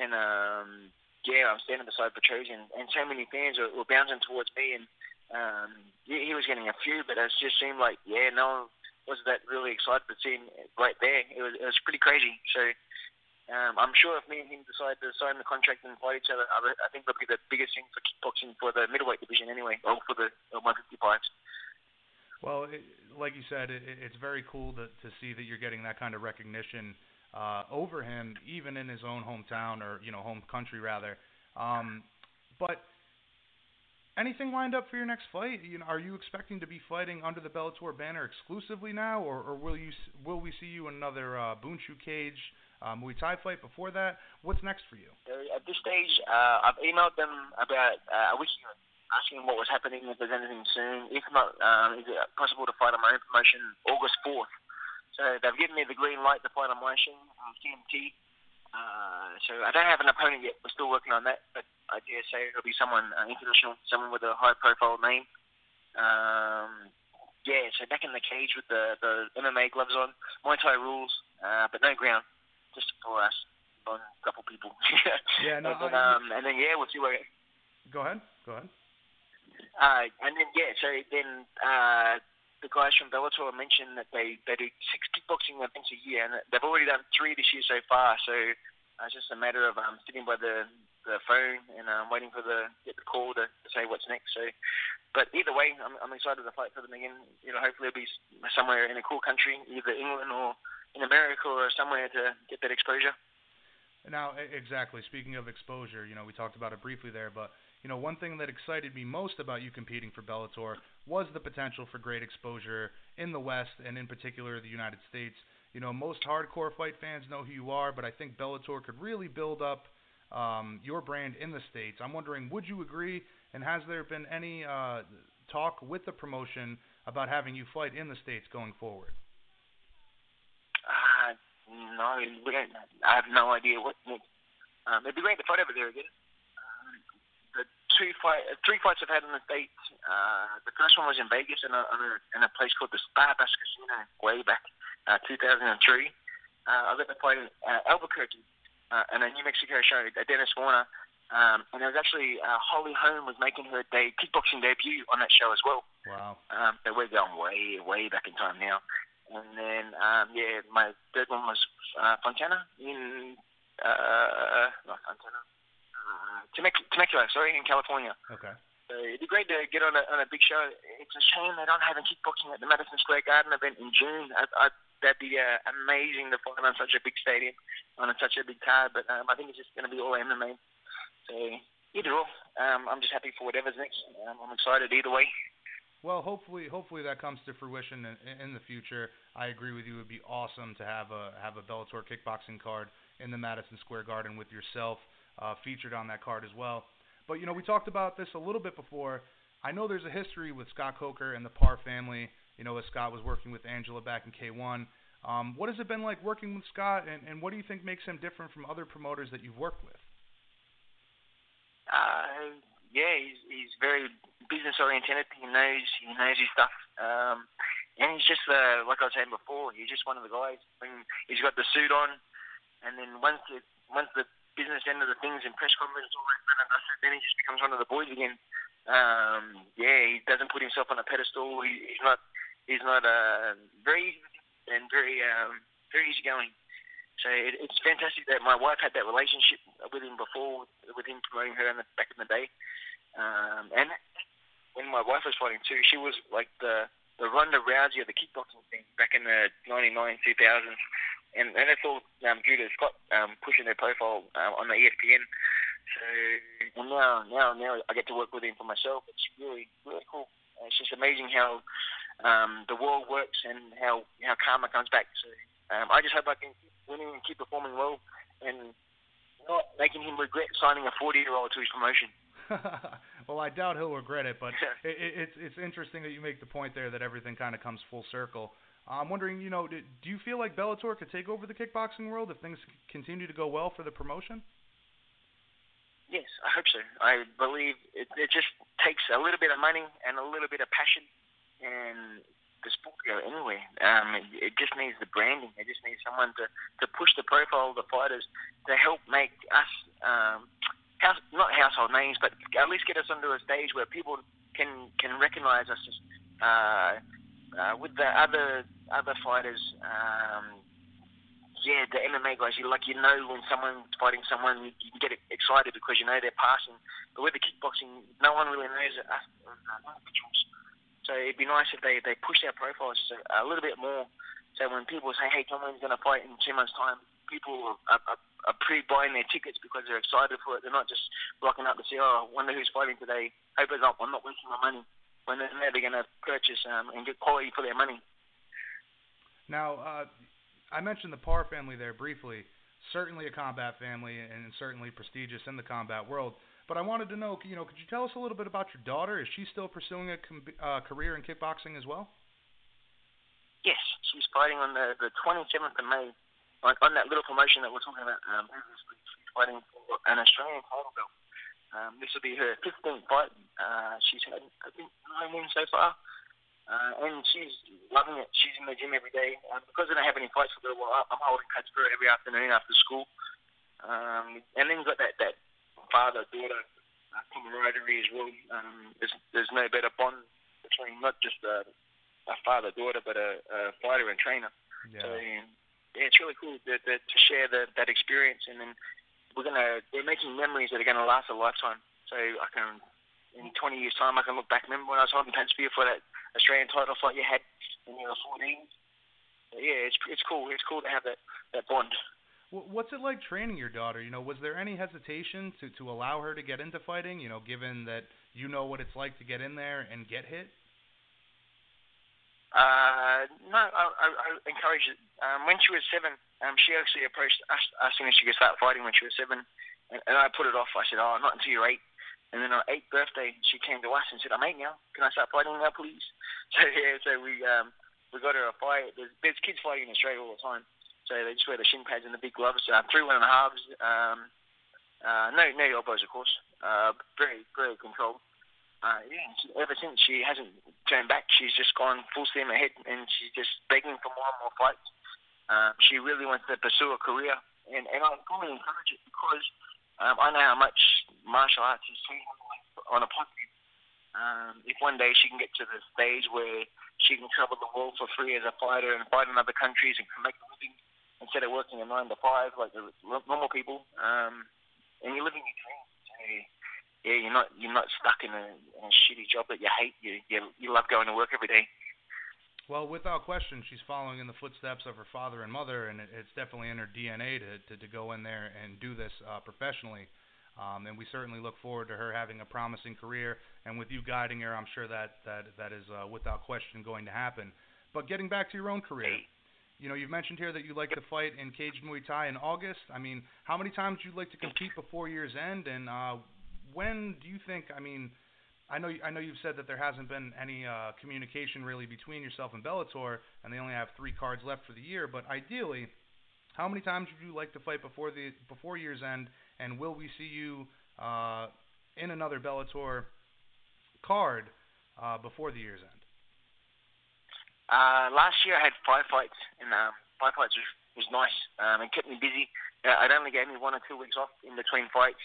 and um yeah, I'm standing beside Petrosyan, and so many fans were, were bouncing towards me, and um, he, he was getting a few, but it just seemed like, yeah, no one was that really excited to see him right there. It was, it was pretty crazy. So um, I'm sure if me and him decide to sign the contract and fight each other, I, I think that'll be the biggest thing for kickboxing for the middleweight division anyway, or for the 155s. Well, it, like you said, it, it's very cool to, to see that you're getting that kind of recognition uh, over him, even in his own hometown or you know home country rather. Um, but anything lined up for your next fight? You know, are you expecting to be fighting under the Bellator banner exclusively now, or, or will you will we see you in another uh, Bundschu cage uh, Muay Thai fight before that? What's next for you? At this stage, uh, I've emailed them about uh, a week ago, asking what was happening, if there's anything soon. If not, um, is it possible to fight on my own promotion August 4th? So they've given me the green light to fight on my show, um, TMT. Uh, so I don't have an opponent yet. We're still working on that, but I dare say it'll be someone uh, international, someone with a high-profile name. Um, yeah, so back in the cage with the the MMA gloves on, Muay Thai rules, uh, but no ground, just for us, on a couple people. yeah, no. and, then, um, and then yeah, we'll see where. Go ahead. Go ahead. Uh, and then yeah, so then uh, the guys from Bellator mentioned that they they do six kickboxing events a year, and they've already done three this year so far. So uh, it's just a matter of um, sitting by the the phone and um, waiting for the get the call to, to say what's next. So, but either way, I'm, I'm excited to fight for them again. You know, hopefully it'll be somewhere in a cool country, either England or in America or somewhere to get that exposure. Now, exactly. Speaking of exposure, you know, we talked about it briefly there, but you know, one thing that excited me most about you competing for Bellator was the potential for great exposure in the West and in particular the United States. You know, most hardcore fight fans know who you are, but I think Bellator could really build up um, your brand in the States. I'm wondering, would you agree? And has there been any uh, talk with the promotion about having you fight in the States going forward? Uh, no, I have no idea what. Um, it'd be great to fight over there again. The fight, uh, three fights I've had in the States. Uh, the first one was in Vegas in a, in a, in a place called the Stardust Casino way back uh, 2003. Uh, I got to fight in uh, Albuquerque uh, in a New Mexico show, uh, Dennis Warner. Um, and it was actually uh, Holly Holm was making her day kickboxing debut on that show as well. Wow. Um, so we're going way, way back in time now. And then, um, yeah, my third one was uh, Fontana in, uh, not Fontana, Temecula, Temecula, sorry, in California. Okay. So it'd be great to get on a, on a big show. It's a shame they don't have a kickboxing at the Madison Square Garden event in June. I, I, that'd be uh, amazing to fight on such a big stadium, on a, such a big card. But um, I think it's just going to be all MMA. So either or, um, I'm just happy for whatever's next. Um, I'm excited either way. Well, hopefully, hopefully that comes to fruition in, in the future. I agree with you. It would be awesome to have a have a Bellator kickboxing card in the Madison Square Garden with yourself uh, featured on that card as well. But you know, we talked about this a little bit before. I know there's a history with Scott Coker and the Parr family. You know, as Scott was working with Angela back in K1. Um, what has it been like working with Scott, and, and what do you think makes him different from other promoters that you've worked with? Uh, yeah, he's he's very business oriented. He knows he knows his stuff. Um, and he's just uh, like I was saying before. He's just one of the guys. When he's got the suit on, and then once the once the business end of the things and press conference all that then he just becomes one of the boys again. Um, yeah, he doesn't put himself on a pedestal. He, he's not he's not uh, very and very um, very easygoing. So it, it's fantastic that my wife had that relationship with him before, with him promoting her in the, back in the day. Um, and when my wife was fighting too, she was like the the Ronda Rousey of the kickboxing scene back in the 99, 2000s. And, and that's all um, due to Scott um, pushing their profile um, on the ESPN. So now, now, now I get to work with him for myself. It's really, really cool. It's just amazing how um, the world works and how how karma comes back. So um, I just hope I can keep winning and keep performing well, and not making him regret signing a 40 year old to his promotion. well, I doubt he'll regret it, but it, it's it's interesting that you make the point there that everything kind of comes full circle. I'm wondering, you know, do, do you feel like Bellator could take over the kickboxing world if things continue to go well for the promotion? Yes, I hope so. I believe it, it just takes a little bit of money and a little bit of passion, and the sport go anywhere. Um, it, it just needs the branding. It just needs someone to to push the profile of the fighters to help make us um, house, not household names, but at least get us onto a stage where people can can recognise us as, uh, uh, with the other other fighters. Um, yeah, the MMA guys, you like you know when someone's fighting someone, you, you get excited because you know they're passing. But with the kickboxing, no one really knows us individuals. So it'd be nice if they they push their profiles a, a little bit more. So when people say, "Hey, someone's going to fight in two months' time," people are, are, are pre-buying their tickets because they're excited for it. They're not just rocking up to say, "Oh, I wonder who's fighting today." Hope it's up. I'm not wasting my money. When they're they're going to purchase um, and get quality for their money. Now, uh, I mentioned the Parr family there briefly. Certainly a combat family, and certainly prestigious in the combat world. But I wanted to know, you know, could you tell us a little bit about your daughter? Is she still pursuing a com- uh, career in kickboxing as well? Yes, she's fighting on the the 27th of May on, on that little promotion that we're talking about um, she's fighting for an Australian title belt. Um, this will be her 15th fight. Uh, she's had, I think, nine wins so far. Uh, and she's loving it. She's in the gym every day. Um, because I don't have any fights for her, well, I'm holding cuts for her every afternoon after school. Um, and then you've got that, that father-daughter uh, camaraderie as well. Um, there's, there's no better bond between not just a, a father-daughter, but a, a fighter and trainer. Yeah. So, yeah, it's really cool to, to, to share the, that experience, and then we're gonna we're making memories that are gonna last a lifetime. So I can, in 20 years' time, I can look back. And remember when I was holding Spear for that Australian title fight you had when you were 14? Yeah, it's it's cool. It's cool to have that that bond. What's it like training your daughter? You know, was there any hesitation to to allow her to get into fighting? You know, given that you know what it's like to get in there and get hit. Uh, no, I, I, I encourage it. Um, when she was seven, um, she actually approached us asking if she could start fighting when she was seven, and, and I put it off. I said, "Oh, not until you're eight. And then on her eighth birthday, she came to us and said, "I'm eight now. Can I start fighting now, please?" So yeah, so we um, we got her a fight. There's, there's kids fighting in Australia all the time, so they just wear the shin pads and the big gloves. Uh, three one and a halves. Um, uh, no, no elbows, of course. Uh, very, very controlled uh, yeah, ever since she hasn't turned back. She's just gone full steam ahead, and she's just begging for more and more fights. Um, she really wants to pursue a career, and and I fully encourage it because um, I know how much martial arts is on a positive. Um, if one day she can get to the stage where she can travel the world for free as a fighter and fight in other countries and can make a living instead of working a nine to five like the normal people, um, and you're living your dream. So, yeah, you're not you're not stuck in a, in a shitty job that you hate. You, you you love going to work every day. Well, without question, she's following in the footsteps of her father and mother, and it, it's definitely in her DNA to, to to go in there and do this uh, professionally. Um, and we certainly look forward to her having a promising career. And with you guiding her, I'm sure that that that is uh, without question going to happen. But getting back to your own career, you know, you've mentioned here that you like to fight in caged Muay Thai in August. I mean, how many times do you like to compete before year's end? And uh, when do you think? I mean, I know I know you've said that there hasn't been any uh, communication really between yourself and Bellator, and they only have three cards left for the year. But ideally, how many times would you like to fight before the before year's end? And will we see you uh, in another Bellator card uh, before the year's end? Uh, last year I had five fights, and um, five fights was, was nice. Um, it kept me busy. Uh, it only gave me one or two weeks off in between fights.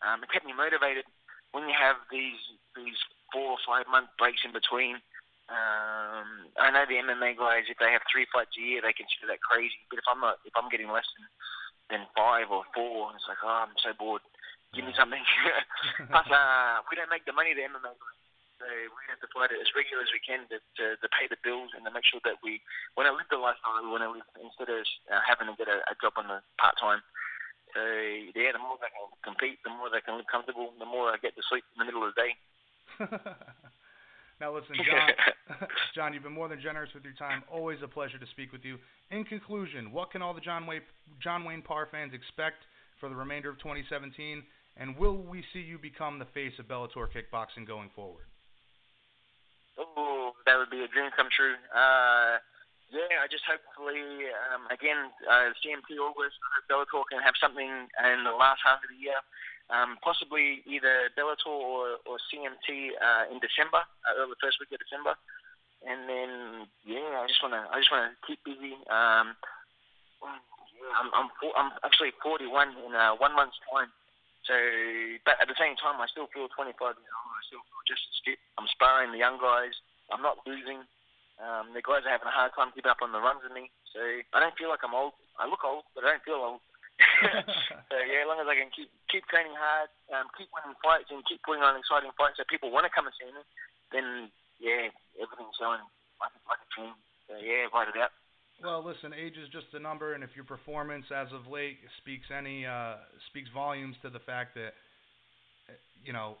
Um, it kept me motivated. When you have these these four or five month breaks in between, um, I know the MMA guys, if they have three fights a year, they consider that crazy. But if I'm not, if I'm getting less than than five or four, it's like, oh, I'm so bored. Give me something. Plus, uh, we don't make the money the MMA guys. So we have to fight it as regular as we can to, to, to pay the bills and to make sure that we want to live the lifestyle we want to live instead of uh, having to get a, a job on the part time. So yeah, the more they can compete, the more they can live comfortable, the more I get to sleep in the middle of the day. now listen, John. John, you've been more than generous with your time. Always a pleasure to speak with you. In conclusion, what can all the John Wayne John Wayne Parr fans expect for the remainder of 2017? And will we see you become the face of Bellator kickboxing going forward? Oh, that would be a dream come true. Uh, yeah, I just hopefully, um, again, uh, CMT August, I hope Bellator can have something in the last half of the year. Um, possibly either Bellator or, or CMT uh, in December, uh, early first week of December, and then yeah, I just wanna I just wanna keep busy. Um, I'm I'm, I'm actually 41 in uh, one month's time, so but at the same time I still feel 25 years old. I still feel just as fit. I'm sparring the young guys. I'm not losing. Um, the guys are having a hard time keeping up on the runs with me. So I don't feel like I'm old. I look old, but I don't feel old. so yeah, as long as I can keep keep training hard, um, keep winning fights, and keep putting on exciting fights that people want to come and see me, then yeah, everything's going like, like a dream. So yeah, write it out. Well, listen, age is just a number, and if your performance as of late speaks any uh, speaks volumes to the fact that you know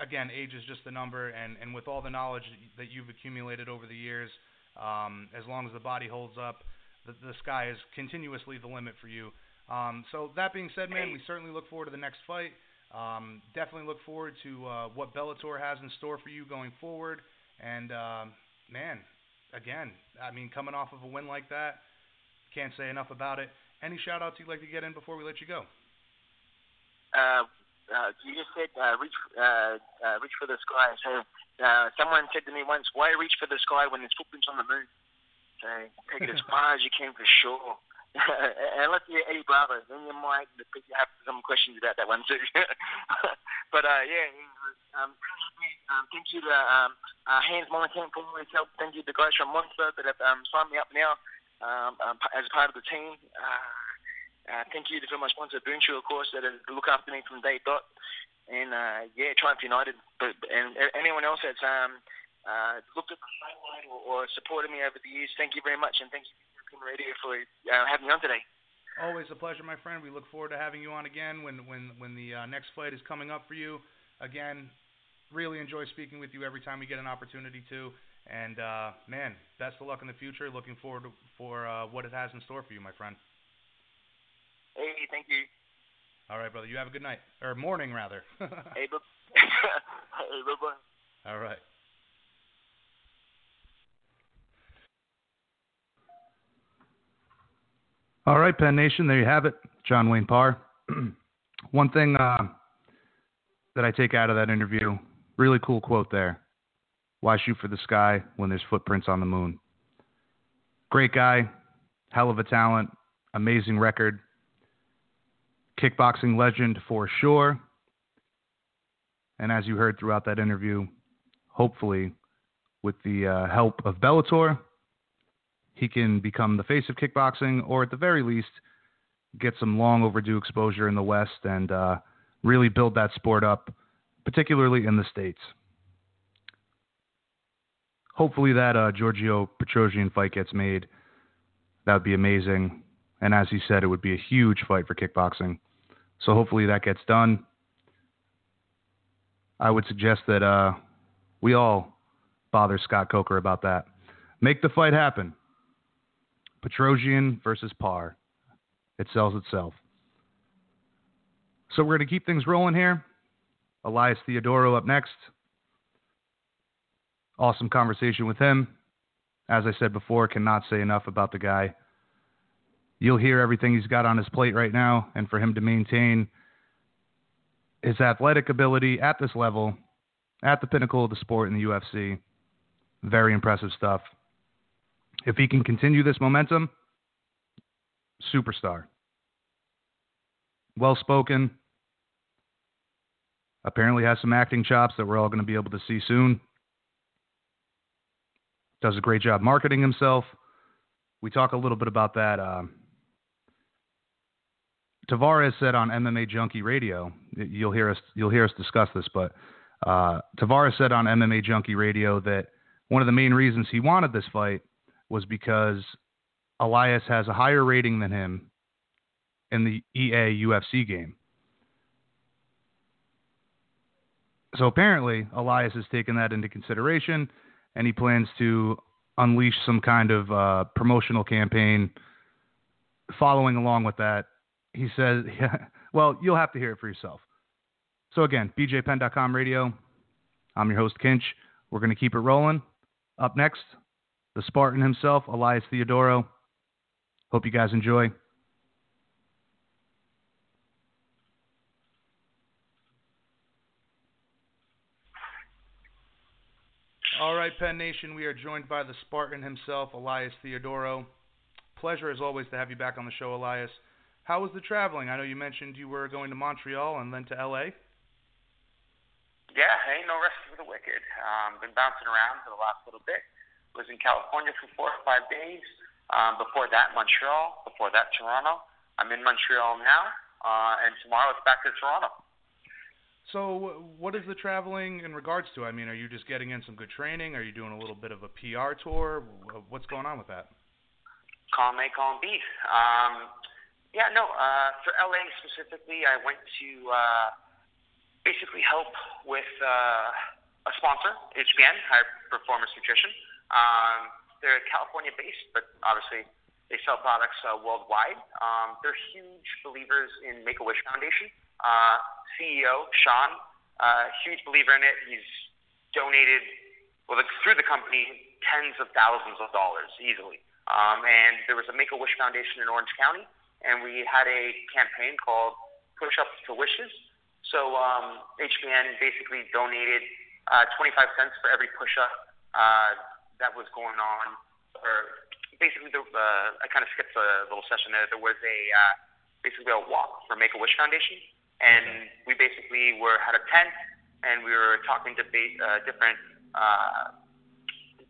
again, age is just a number, and, and with all the knowledge that you've accumulated over the years, um, as long as the body holds up, the, the sky is continuously the limit for you. Um, so that being said, man, we certainly look forward to the next fight. Um, definitely look forward to uh, what Bellator has in store for you going forward. And uh, man, again, I mean, coming off of a win like that, can't say enough about it. Any shout outs you'd like to get in before we let you go? Uh, uh, you just said uh, reach uh, uh, reach for the sky. So uh, someone said to me once, "Why reach for the sky when there's footprints on the moon?" So take it as far as you can for sure. Unless you're Eddie Bravo, then you might have some questions about that one too. but uh, yeah, um, um, thank you to um, uh, Hans Molenkamp for all his help. Thank you to the guys from Monster that have um, signed me up now um, um, as part of the team. Uh, uh, thank you to my sponsor, Boonshu, of course, that look after me from day dot. And uh, yeah, Triumph United. But and anyone else that's um, uh, looked at the highlight or, or supported me over the years, thank you very much, and thank you BJ Penn Radio for uh, having me on today. Always a pleasure, my friend. We look forward to having you on again when when when the uh, next fight is coming up for you. Again, really enjoy speaking with you every time we get an opportunity to. And uh, man, best of luck in the future. Looking forward to, for uh, what it has in store for you, my friend. Hey, thank you. All right, brother. You have a good night or morning rather. hey, bu- hey, bye bye. All right. All right, Penn Nation. There you have it, John Wayne Parr. One thing uh, that I take out of that interview, really cool quote there. Why shoot for the sky when there's footprints on the moon? Great guy, hell of a talent, amazing record kickboxing legend for sure. And as you heard throughout that interview, hopefully, with the uh, help of Bellator, he can become the face of kickboxing, or at the very least, get some long overdue exposure in the West and uh, really build that sport up, particularly in the States. Hopefully, that uh, Giorgio Petrosyan fight gets made. That would be amazing. And as he said, it would be a huge fight for kickboxing. So hopefully that gets done. I would suggest that uh, we all bother Scott Coker about that. Make the fight happen. Petrosyan versus Parr. It sells itself. So we're going to keep things rolling here. Elias Theodorou up next. Awesome conversation with him. As I said before, cannot say enough about the guy. You'll hear everything he's got on his plate right now, and for him to maintain his athletic ability at this level, at the pinnacle of the sport in the UFC, very impressive stuff. If he can continue this momentum, superstar. Well spoken. Apparently has some acting chops that we're all going to be able to see soon. Does a great job marketing himself. We talk a little bit about that. Um, Tavares said on MMA Junkie Radio, you'll hear us you'll hear us discuss this, but uh, Tavares said on MMA Junkie Radio that one of the main reasons he wanted this fight was because Elias has a higher rating than him in the EA UFC game. So apparently, Elias has taken that into consideration, and he plans to unleash some kind of uh, promotional campaign following along with that he says, yeah, well, you'll have to hear it for yourself. So again, bjpenn.com radio. I'm your host, Kinch. We're going to keep it rolling. Up next, the Spartan himself, Elias Theodorou. Hope you guys enjoy. All right, Penn Nation, we are joined by the Spartan himself, Elias Theodorou. Pleasure as always to have you back on the show, Elias. How was the traveling? I know you mentioned you were going to Montreal and then to LA. Yeah, ain't no rest for the wicked. Um, been bouncing around for the last little bit. Was in California for four or five days. Um, before that, Montreal. Before that, Toronto. I'm in Montreal now, uh, and tomorrow it's back to Toronto. So, what is the traveling in regards to? I mean, are you just getting in some good training? Are you doing a little bit of a PR tour? What's going on with that? Column A, column B. Um, yeah, no. Uh, for LA specifically, I went to uh, basically help with uh, a sponsor, HPN, High Performance Nutrition. Um, they're California based, but obviously they sell products uh, worldwide. Um, they're huge believers in Make a Wish Foundation. Uh, CEO Sean, uh, huge believer in it. He's donated, well, through the company, tens of thousands of dollars easily. Um, and there was a Make a Wish Foundation in Orange County and we had a campaign called Push Ups to Wishes. So um, HPN basically donated uh, 25 cents for every push up uh, that was going on. Or basically, the, uh, I kind of skipped a little session there. There was a uh, basically a walk for Make a Wish Foundation, and we basically were had a tent, and we were talking to ba- uh, different uh,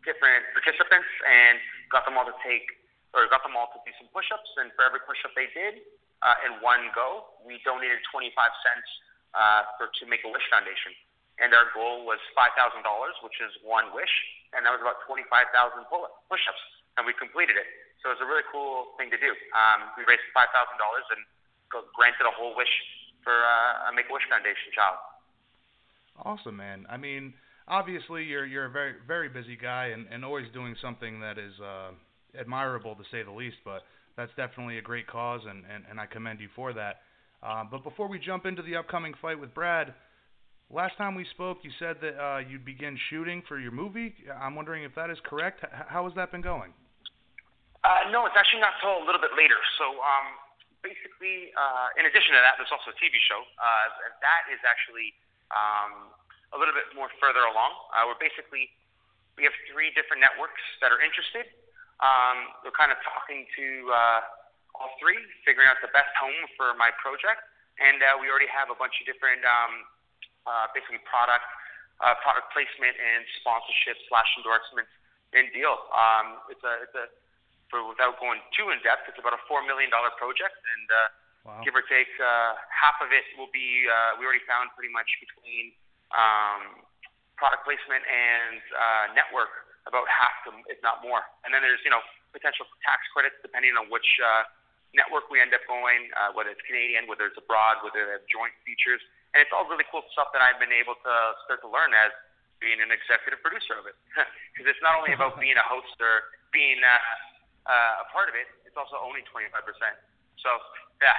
different participants, and got them all to take or got them all to do some push-ups, and for every push-up they did uh, in one go, we donated 25 cents uh, for to Make a Wish Foundation, and our goal was five thousand dollars, which is one wish, and that was about 25,000 push-ups, and we completed it. So it was a really cool thing to do. Um, we raised five thousand dollars and granted a whole wish for uh, a Make a Wish Foundation child. Awesome, man. I mean, obviously you're you're a very very busy guy and, and always doing something that is uh, admirable to say the least, but that's definitely a great cause, and, and, and I commend you for that. Uh, but before we jump into the upcoming fight with Brad, last time we spoke, you said that uh, you'd begin shooting for your movie. I'm wondering if that is correct. H- how has that been going? Uh, no, it's actually not till a little bit later. So um, basically, uh, in addition to that, there's also a TV show. Uh, that is actually um, a little bit more further along. Uh, we're basically we have three different networks that are interested. Um, we're kind of talking to uh, all three, figuring out the best home for my project, and uh, we already have a bunch of different, um, uh, basically product, uh, product placement and sponsorship slash endorsements in deal. Um, it's a, it's a, for without going too in depth, it's about a four million dollar project, and uh, wow. give or take, uh, half of it will be. Uh, we already found pretty much between um, product placement and uh, network about half them, if not more. And then there's, you know, potential tax credits depending on which uh, network we end up going, uh, whether it's Canadian, whether it's abroad, whether they have joint features. and it's all really cool stuff that I've been able to start to learn as being an executive producer of it. Because it's not only about being a host or being uh, uh, a part of it, it's also owning 25%. So yeah.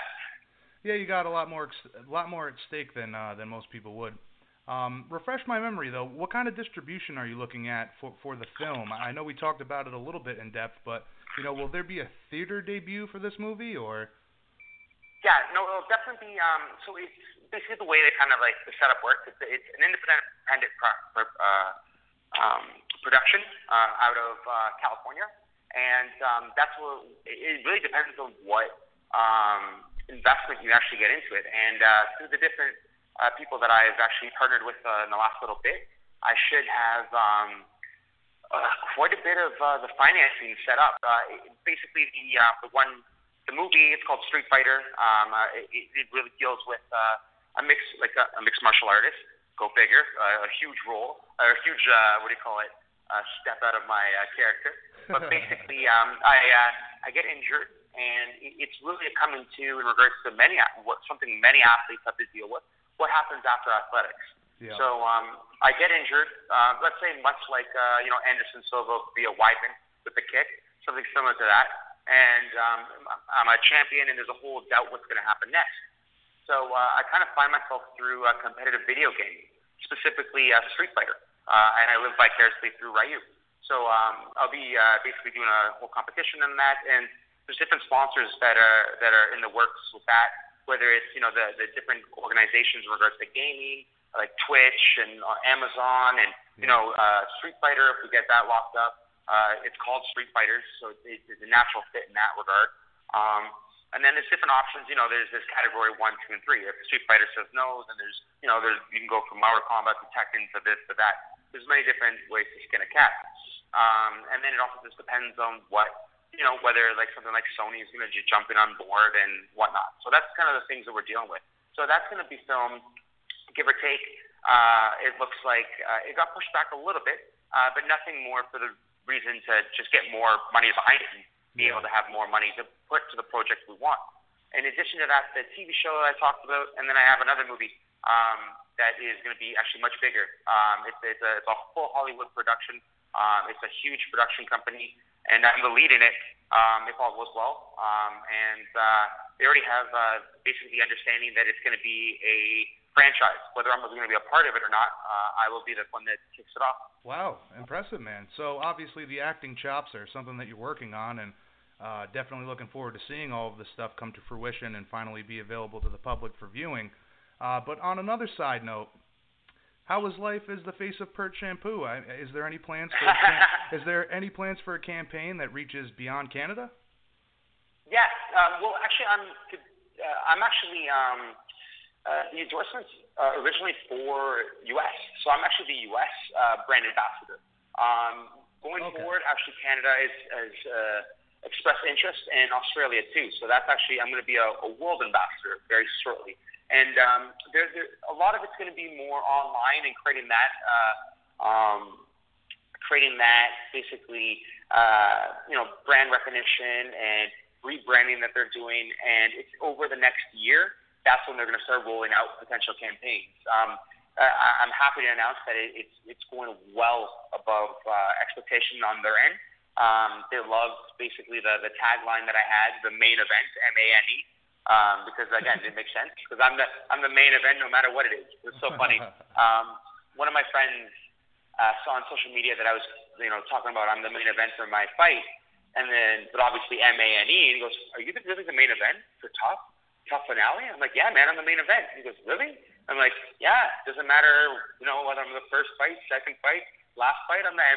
Yeah, you got a lot more a lot more at stake than uh, than most people would. Um, refresh my memory though. What kind of distribution are you looking at for for the film? I know we talked about it a little bit in depth, but you know, will there be a theater debut for this movie or? Yeah, no, it'll definitely be. Um, so it's basically the way that kind of like the setup works. It's, it's an independent pro- uh, um, production uh, out of uh, California, and um, that's what it really depends on what um, investment you actually get into it. And uh, through the different uh, people that I've actually partnered with uh, in the last little bit, I should have um, uh, quite a bit of uh, the financing set up. Uh, it, basically, the uh, the one the movie it's called Street Fighter. Um, uh, it, it really deals with uh, a mix like a, a mixed martial artist. Go figure. Uh, a huge role, a huge uh, what do you call it? Uh, step out of my uh, character. But basically, um, I uh, I get injured and it's really a coming to in regards to many what something many athletes have to deal with. What happens after athletics? Yeah. So um, I get injured. Uh, let's say much like uh, you know Anderson Silva via Weidman with the kick, something similar to that. And um, I'm a champion, and there's a whole doubt what's going to happen next. So uh, I kind of find myself through a competitive video game, specifically uh, Street Fighter, uh, and I live vicariously through Ryu. So um, I'll be uh, basically doing a whole competition in that, and there's different sponsors that are that are in the works with that. Whether it's you know the the different organizations in regards to gaming, like Twitch and uh, Amazon, and you know uh, Street Fighter. If we get that locked up, uh, it's called Street Fighters, so it's, it's a natural fit in that regard. Um, and then there's different options. You know, there's this category one, two, and three. If Street Fighter says no, then there's you know there's you can go from Mortal Kombat to Tekken to this to that. There's many different ways to skin a cat. Um, and then it also just depends on what you know, whether like something like Sony is going to just jump in on board and whatnot. So that's kind of the things that we're dealing with. So that's going to be filmed, give or take. Uh, it looks like uh, it got pushed back a little bit, uh, but nothing more for the reason to just get more money behind it and be able to have more money to put to the project we want. In addition to that, the TV show that I talked about, and then I have another movie um, that is going to be actually much bigger. Um, it's, it's, a, it's a full Hollywood production. Um, it's a huge production company and I'm the lead in it um, if all goes well. Um, and uh, they already have uh, basically the understanding that it's going to be a franchise. Whether I'm going to be a part of it or not, uh, I will be the one that kicks it off. Wow, impressive, man. So obviously the acting chops are something that you're working on, and uh, definitely looking forward to seeing all of this stuff come to fruition and finally be available to the public for viewing. Uh, but on another side note, how is life as the face of Pert Shampoo? I, is there any plans for is there any plans for a campaign that reaches beyond Canada? Yes. Um, well, actually, I'm uh, I'm actually um, uh, the endorsements uh, originally for U.S. So I'm actually the U.S. Uh, brand ambassador. Um, going Okay. forward, actually, Canada is, is uh, expressed interest in Australia too. So that's actually I'm going to be a, a world ambassador very shortly. And um, there, there, a lot of it's going to be more online and creating that, uh, um, creating that basically, uh, you know, brand recognition and rebranding that they're doing. And it's over the next year. That's when they're going to start rolling out potential campaigns. Um, I- I'm happy to announce that it, it's it's going well above uh, expectation on their end. Um, they loved basically the the tagline that I had, the main event, M A N E um, because again, it makes sense because I'm the I'm the main event no matter what it is. It's so funny. Um, one of my friends uh, saw on social media that I was you know talking about I'm the main event for my fight, and then but obviously M A N E, and he goes, "Are you really the main event for tough tough finale?" I'm like, "Yeah, man, I'm the main event." He goes, "Really?" I'm like, "Yeah, doesn't matter you know whether I'm the first fight, second fight, last fight, I'm the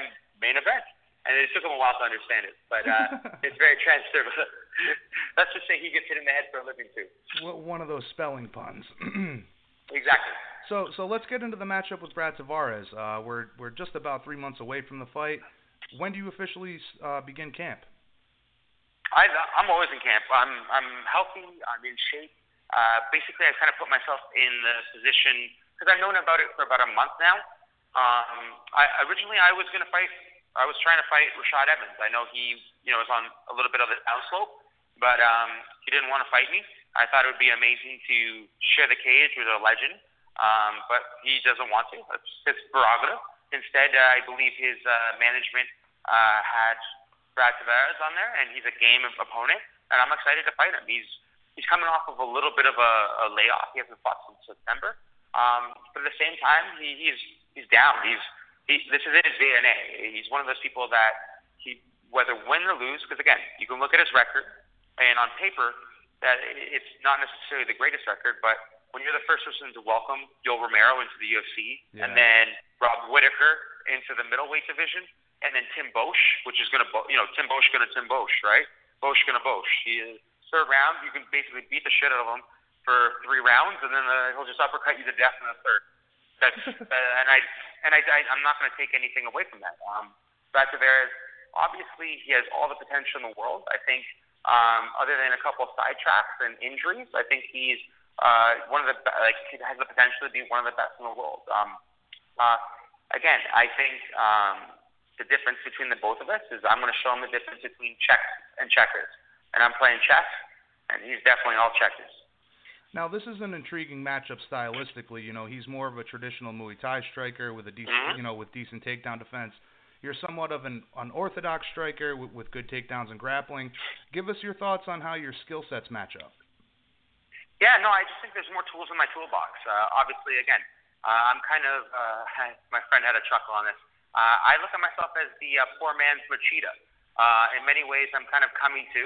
main event." And it took him a while to understand it, but uh, it's very transferable. Let's just say he gets hit in the head for a living too. One of those spelling puns. Exactly. so so let's get into the matchup with Brad Tavares. Uh, we're we're just about three months away from the fight. When do you officially uh, begin camp? I, I'm always in camp. I'm I'm healthy. I'm in shape. Uh, basically, I kind of put myself in the position because I've known about it for about a month now. Um, I originally I was going to fight. I was trying to fight Rashad Evans. I know he, you know, was on a little bit of the downslope, but um, he didn't want to fight me. I thought it would be amazing to share the cage with a legend. um, but he doesn't want to. It's his prerogative. Instead, uh, I believe his uh, management uh, had Brad Tavares on there, and he's a game opponent, and I'm excited to fight him. He's he's coming off of a little bit of a, a layoff. He hasn't fought since September, um, but at the same time, he, he's he's down. He's he, this is his DNA. He's one of those people that he whether win or lose, because again, you can look at his record, and on paper, that it's not necessarily the greatest record, but when you're the first person to welcome Yoel Romero into the UFC, yeah. and then Rob Whittaker into the middleweight division, and then Tim Boetsch, which is going to, you know, Tim Boetsch going to Tim Boetsch, right? Boetsch going to Boetsch. He is third round, you can basically beat the shit out of him for three rounds, and then uh, he'll just uppercut you to death in the third. That's uh, and I and I, I I'm not going to take anything away from that. Um, Brad Tavares, obviously, he has all the potential in the world. I think, um, other than a couple of sidetracks and injuries, I think he's uh, one of the like has the potential to be one of the best in the world. Um, uh, again, I think um, the difference between the both of us is I'm going to show him the difference between chess and checkers, and I'm playing chess, and he's definitely all checkers. Now, this is an intriguing matchup stylistically. You know, he's more of a traditional Muay Thai striker with a decent, mm-hmm. you know, with decent takedown defense. You're somewhat of an unorthodox striker with, with good takedowns and grappling. Give us your thoughts on how your skill sets match up. Yeah, no, I just think there's more tools in my toolbox. Uh, obviously, again, uh, I'm kind of, uh, my friend had a chuckle on this. Uh, I look at myself as the uh, poor man's Machida. Uh, in many ways, I'm kind of coming to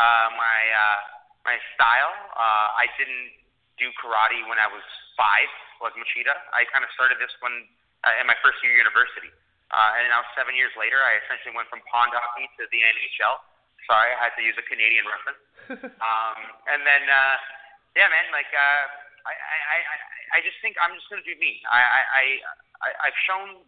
uh, my uh, my style. Uh, I didn't do karate when I was five, was Machida. I kind of started this when uh, in my first year of university. Uh, and now seven years later, I essentially went from pond hockey to the NHL. Sorry, I had to use a Canadian reference. um, and then uh, yeah, man. Like, uh, I, I, I, I just think I'm just gonna do me. I, I, I, I've shown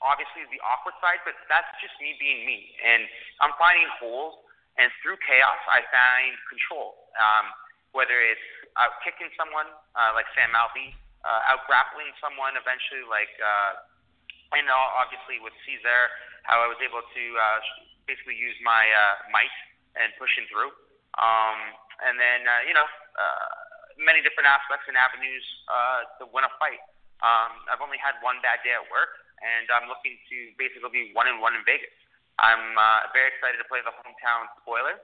obviously the awkward side, but that's just me being me. And I'm finding holes, and through chaos, I find control. Um, whether it's out kicking someone uh, like Sam Alvey, uh, out grappling someone eventually, like, uh, and obviously with Cezar, how I was able to uh, basically use my uh, might and pushing through. Um, and then uh, you know uh, many different aspects and avenues uh, to win a fight. Um, I've only had one bad day at work, and I'm looking to basically be one and one in Vegas. I'm uh, very excited to play the hometown spoiler.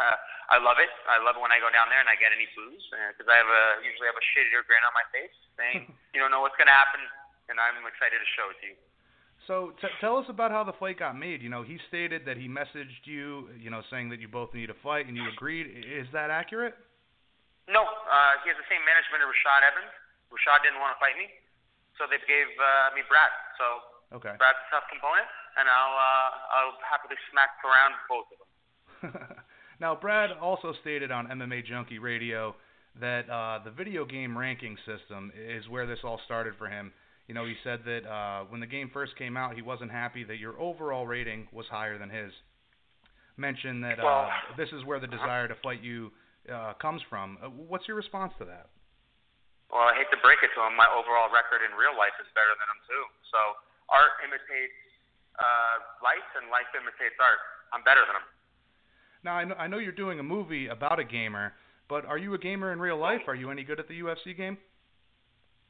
Uh, I love it. I love it when I go down there and I get any boos because uh, I have a usually have a shittier grin on my face, saying you don't know what's gonna happen, and I'm excited to show it to you. So t- tell us about how the fight got made. You know, he stated that he messaged you, you know, saying that you both need a fight, and you agreed. Is that accurate? No, uh, he has the same management as Rashad Evans. Rashad didn't want to fight me, so they gave uh, me Brad. So okay. Brad's a tough component, and I'll uh, I'll happily smack around both of them. now, Brad also stated on MMA Junkie Radio that uh, the video game ranking system is where this all started for him you know, he said that uh, when the game first came out, he wasn't happy that your overall rating was higher than his. Mentioned that uh, this is where the desire to fight you uh, comes from. Uh, what's your response to that? Well, I hate to break it to him. My overall record in real life is better than him too. So art imitates uh, life, and life imitates art. I'm better than him. Now I know, I know you're doing a movie about a gamer, but are you a gamer in real life? Are you any good at the UFC game?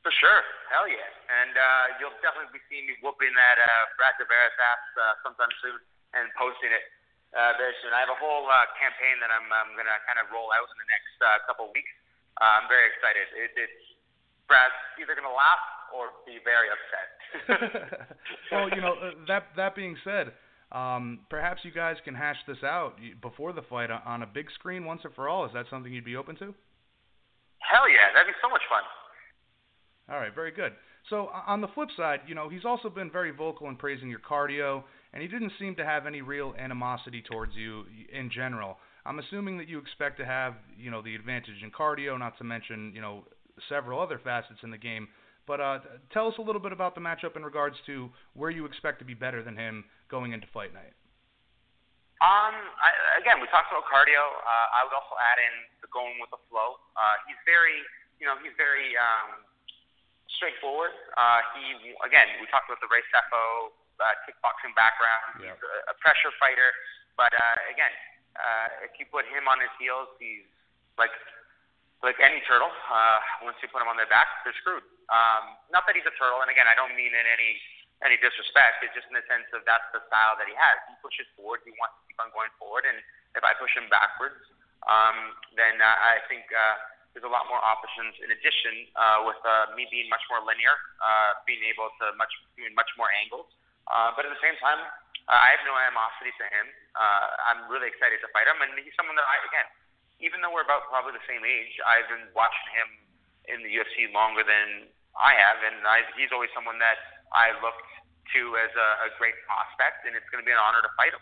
For sure, hell yeah, and uh, you'll definitely be seeing me whooping that uh, Brad Tavares ass uh, sometime soon and posting it uh, very soon. I have a whole uh, campaign that I'm, I'm gonna kind of roll out in the next uh, couple weeks. Uh, I'm very excited. It, it's Brad's either gonna laugh or be very upset. well, you know uh, that that being said, um, perhaps you guys can hash this out before the fight on a big screen once and for all. Is that something you'd be open to? Hell yeah, that'd be so much fun. All right, very good. So on the flip side, you know, he's also been very vocal in praising your cardio, and he didn't seem to have any real animosity towards you in general. I'm assuming that you expect to have, you know, the advantage in cardio, not to mention, you know, several other facets in the game. But uh, tell us a little bit about the matchup in regards to where you expect to be better than him going into fight night. Um, I, again, we talked about cardio. Uh, I would also add in the going with the flow. Uh, he's very, you know, he's very um, straightforward. Uh, he again, we talked about the Ray Sefo uh, kickboxing background. Yeah. He's a, a pressure fighter, but uh, again, uh, if you put him on his heels, he's like like any turtle, uh, once you put them on their back, they're screwed. Um, not that he's a turtle, and again, I don't mean in any any disrespect. It's just in the sense of that's the style that he has. He pushes forward. He wants to keep on going forward, and if I push him backwards, um, then uh, I think uh, there's a lot more options. In addition, uh, with uh, me being much more linear, uh, being able to much doing much more angles, uh, but at the same time, uh, I have no animosity to him. Uh, I'm really excited to fight him, and he's someone that I again even though we're about probably the same age, I've been watching him in the UFC longer than I have, and I, he's always someone that I looked to as a, a great prospect, and it's going to be an honor to fight him.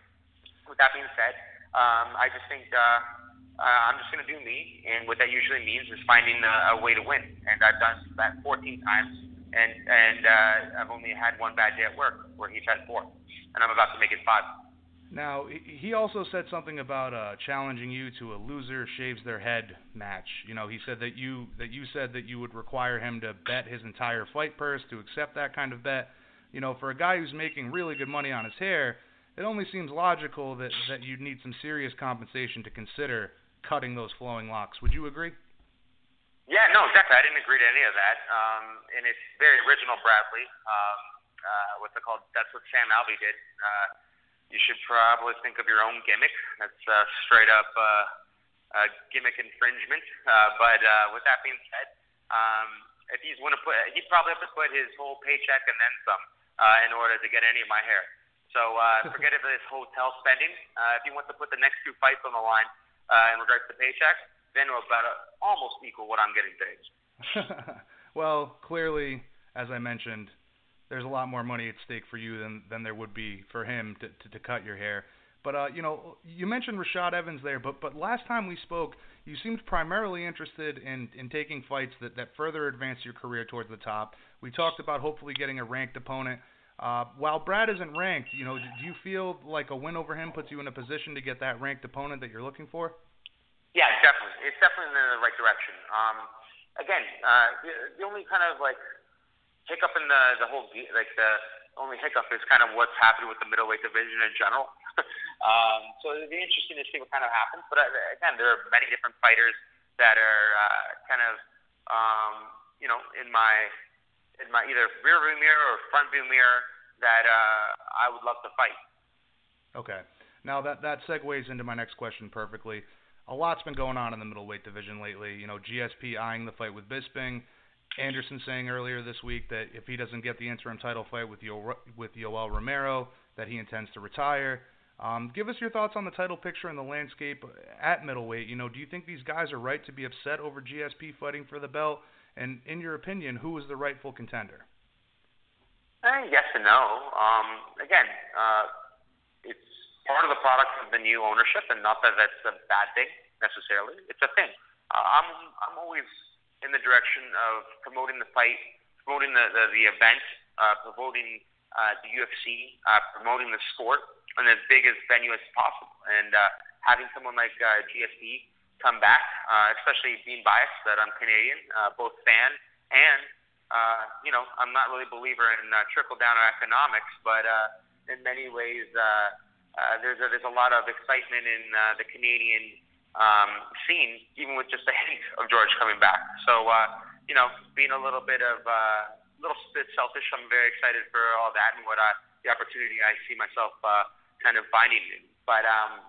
With that being said, um, I just think uh, uh, I'm just going to do me, and what that usually means is finding a, a way to win. And I've done that 14 times, and and uh, I've only had one bad day at work where he's had four, and I'm about to make it five. Now, he also said something about uh, challenging you to a loser shaves their head match. You know, he said that you that you said that you would require him to bet his entire fight purse to accept that kind of bet. You know, for a guy who's making really good money on his hair, it only seems logical that that you'd need some serious compensation to consider cutting those flowing locks. Would you agree? Yeah, no, exactly. I didn't agree to any of that. Um, and it's very original, Bradley. Um, uh, what's it called? That's what Sam Alvey did. Uh, you should probably think of your own gimmick. That's uh, straight up uh, uh, gimmick infringement. Uh, but uh, with that being said, um, if he's going to put, he'd probably have to put his whole paycheck and then some uh, in order to get any of my hair. So uh, forget about his hotel spending. Uh, if he wants to put the next two fights on the line uh, in regards to paycheck, then it'll about uh, almost equal what I'm getting paid. well, clearly, as I mentioned, there's a lot more money at stake for you than than there would be for him to to, to cut your hair. But uh, you know, you mentioned Rashad Evans there, but but last time we spoke, you seemed primarily interested in in taking fights that that further advance your career towards the top. We talked about hopefully getting a ranked opponent. Uh, while Brad isn't ranked, you know, do you feel like a win over him puts you in a position to get that ranked opponent that you're looking for? Yeah, definitely. It's definitely in the right direction. Um, again, uh, the, the only kind of like hiccup in the the whole like the only hiccup is kind of what's happening with the middleweight division in general. um, so it'd be interesting to see what kind of happens. But uh, again, there are many different fighters that are uh, kind of um, you know in my in my either rear view mirror or front view mirror that uh, I would love to fight. Okay. Now that that segues into my next question perfectly. A lot's been going on in the middleweight division lately. You know, GSP eyeing the fight with Bisping. Anderson saying earlier this week that if he doesn't get the interim title fight with Yo- with Yoel Romero, that he intends to retire. Um, give us your thoughts on the title picture and the landscape at middleweight. You know, do you think these guys are right to be upset over GSP fighting for the belt? And in your opinion, who is the rightful contender? Uh, yes and no. Um, again, uh, it's part of the product of the new ownership, and not that that's a bad thing necessarily. It's a thing. Uh, I'm I'm always in the direction of promoting the fight, promoting the the, the event, uh, promoting uh, the UFC, uh, promoting the sport in as big as venue as possible, and uh, having someone like uh, GSP come back, uh, especially being biased that I'm Canadian, uh, both fan and uh, you know I'm not really a believer in uh, trickle down economics, but uh, in many ways uh, uh, there's a, there's a lot of excitement in uh, the Canadian um, scene, even with just a hint of George coming back. So, uh, you know, being a little bit of a uh, little bit selfish, I'm very excited for all that and what I, the opportunity I see myself uh, kind of finding. But um,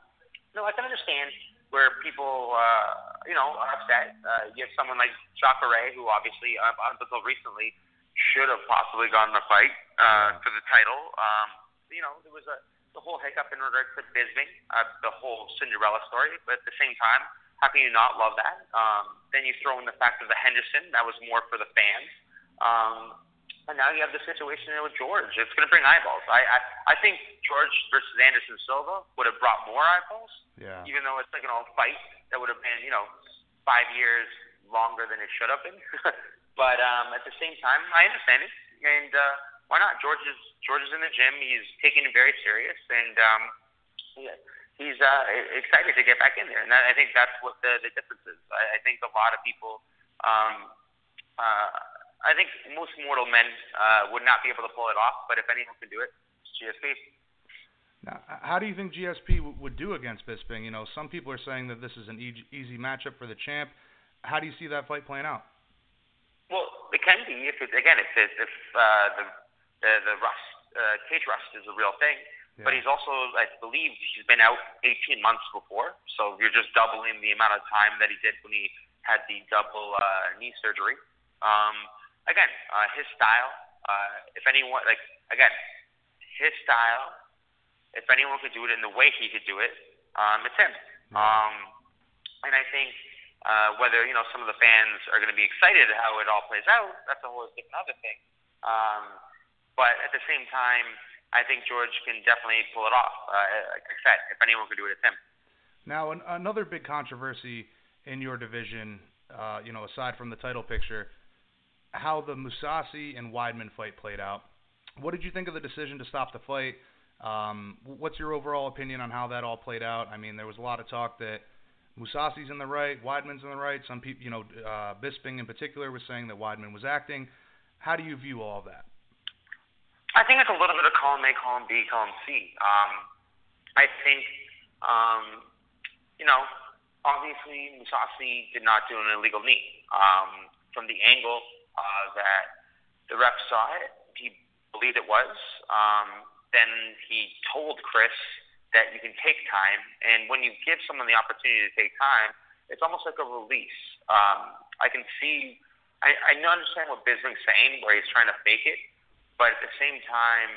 no, I can understand where people, uh, you know, are upset. Uh, you have someone like Jacare, who obviously, up until recently, should have possibly gone the fight uh, for the title. Um, you know, there was a the whole hiccup in regards to Bisping, uh, the whole Cinderella story. But at the same time, how can you not love that? Um, then you throw in the fact of the Henderson, that was more for the fans. Um, and now you have the situation with George. It's going to bring eyeballs. I, I I think George versus Anderson Silva would have brought more eyeballs. Yeah. Even though it's like an old fight that would have been, you know, five years longer than it should have been. but um, at the same time, I understand it. And uh, why not? George is George is in the gym. He's taking it very serious, and um, yeah, he's uh, excited to get back in there. And I think that's what the the difference is. I, I think a lot of people. Um, uh, I think most mortal men uh, would not be able to pull it off, but if anyone can do it, it's GSP. Now, how do you think GSP w- would do against Bisping? You know, some people are saying that this is an e- easy matchup for the champ. How do you see that fight playing out? Well, it can be if it's again if it, if uh, the the the rust uh, cage rust is a real thing. Yeah. But he's also, I believe, he's been out 18 months before, so you're just doubling the amount of time that he did when he had the double uh, knee surgery. Um, again, uh, his style. Uh, if anyone, like again, his style. If anyone could do it in the way he could do it, um, it's him. Um, and I think uh, whether you know some of the fans are going to be excited how it all plays out, that's a whole different other thing. Um, but at the same time, I think George can definitely pull it off. Uh, like I said, if anyone could do it, it's him. Now, an, another big controversy in your division, uh, you know, aside from the title picture, how the Mousasi and Weidman fight played out. What did you think of the decision to stop the fight? Um, what's your overall opinion on how that all played out? I mean, there was a lot of talk that Mousasi's in the right, Weidman's in the right. Some people, you know, uh, Bisping in particular was saying that Weidman was acting. How do you view all that? I think it's a little bit of column A, column B, column C. Um, I think, um, you know, obviously Mousasi did not do an illegal knee. Um, from the angle uh, that the ref saw it, he believed it was. Um, then he told Chris that you can take time, and when you give someone the opportunity to take time, it's almost like a release. Um, I can see, I, I understand what Bisping's saying, where he's trying to fake it, but at the same time,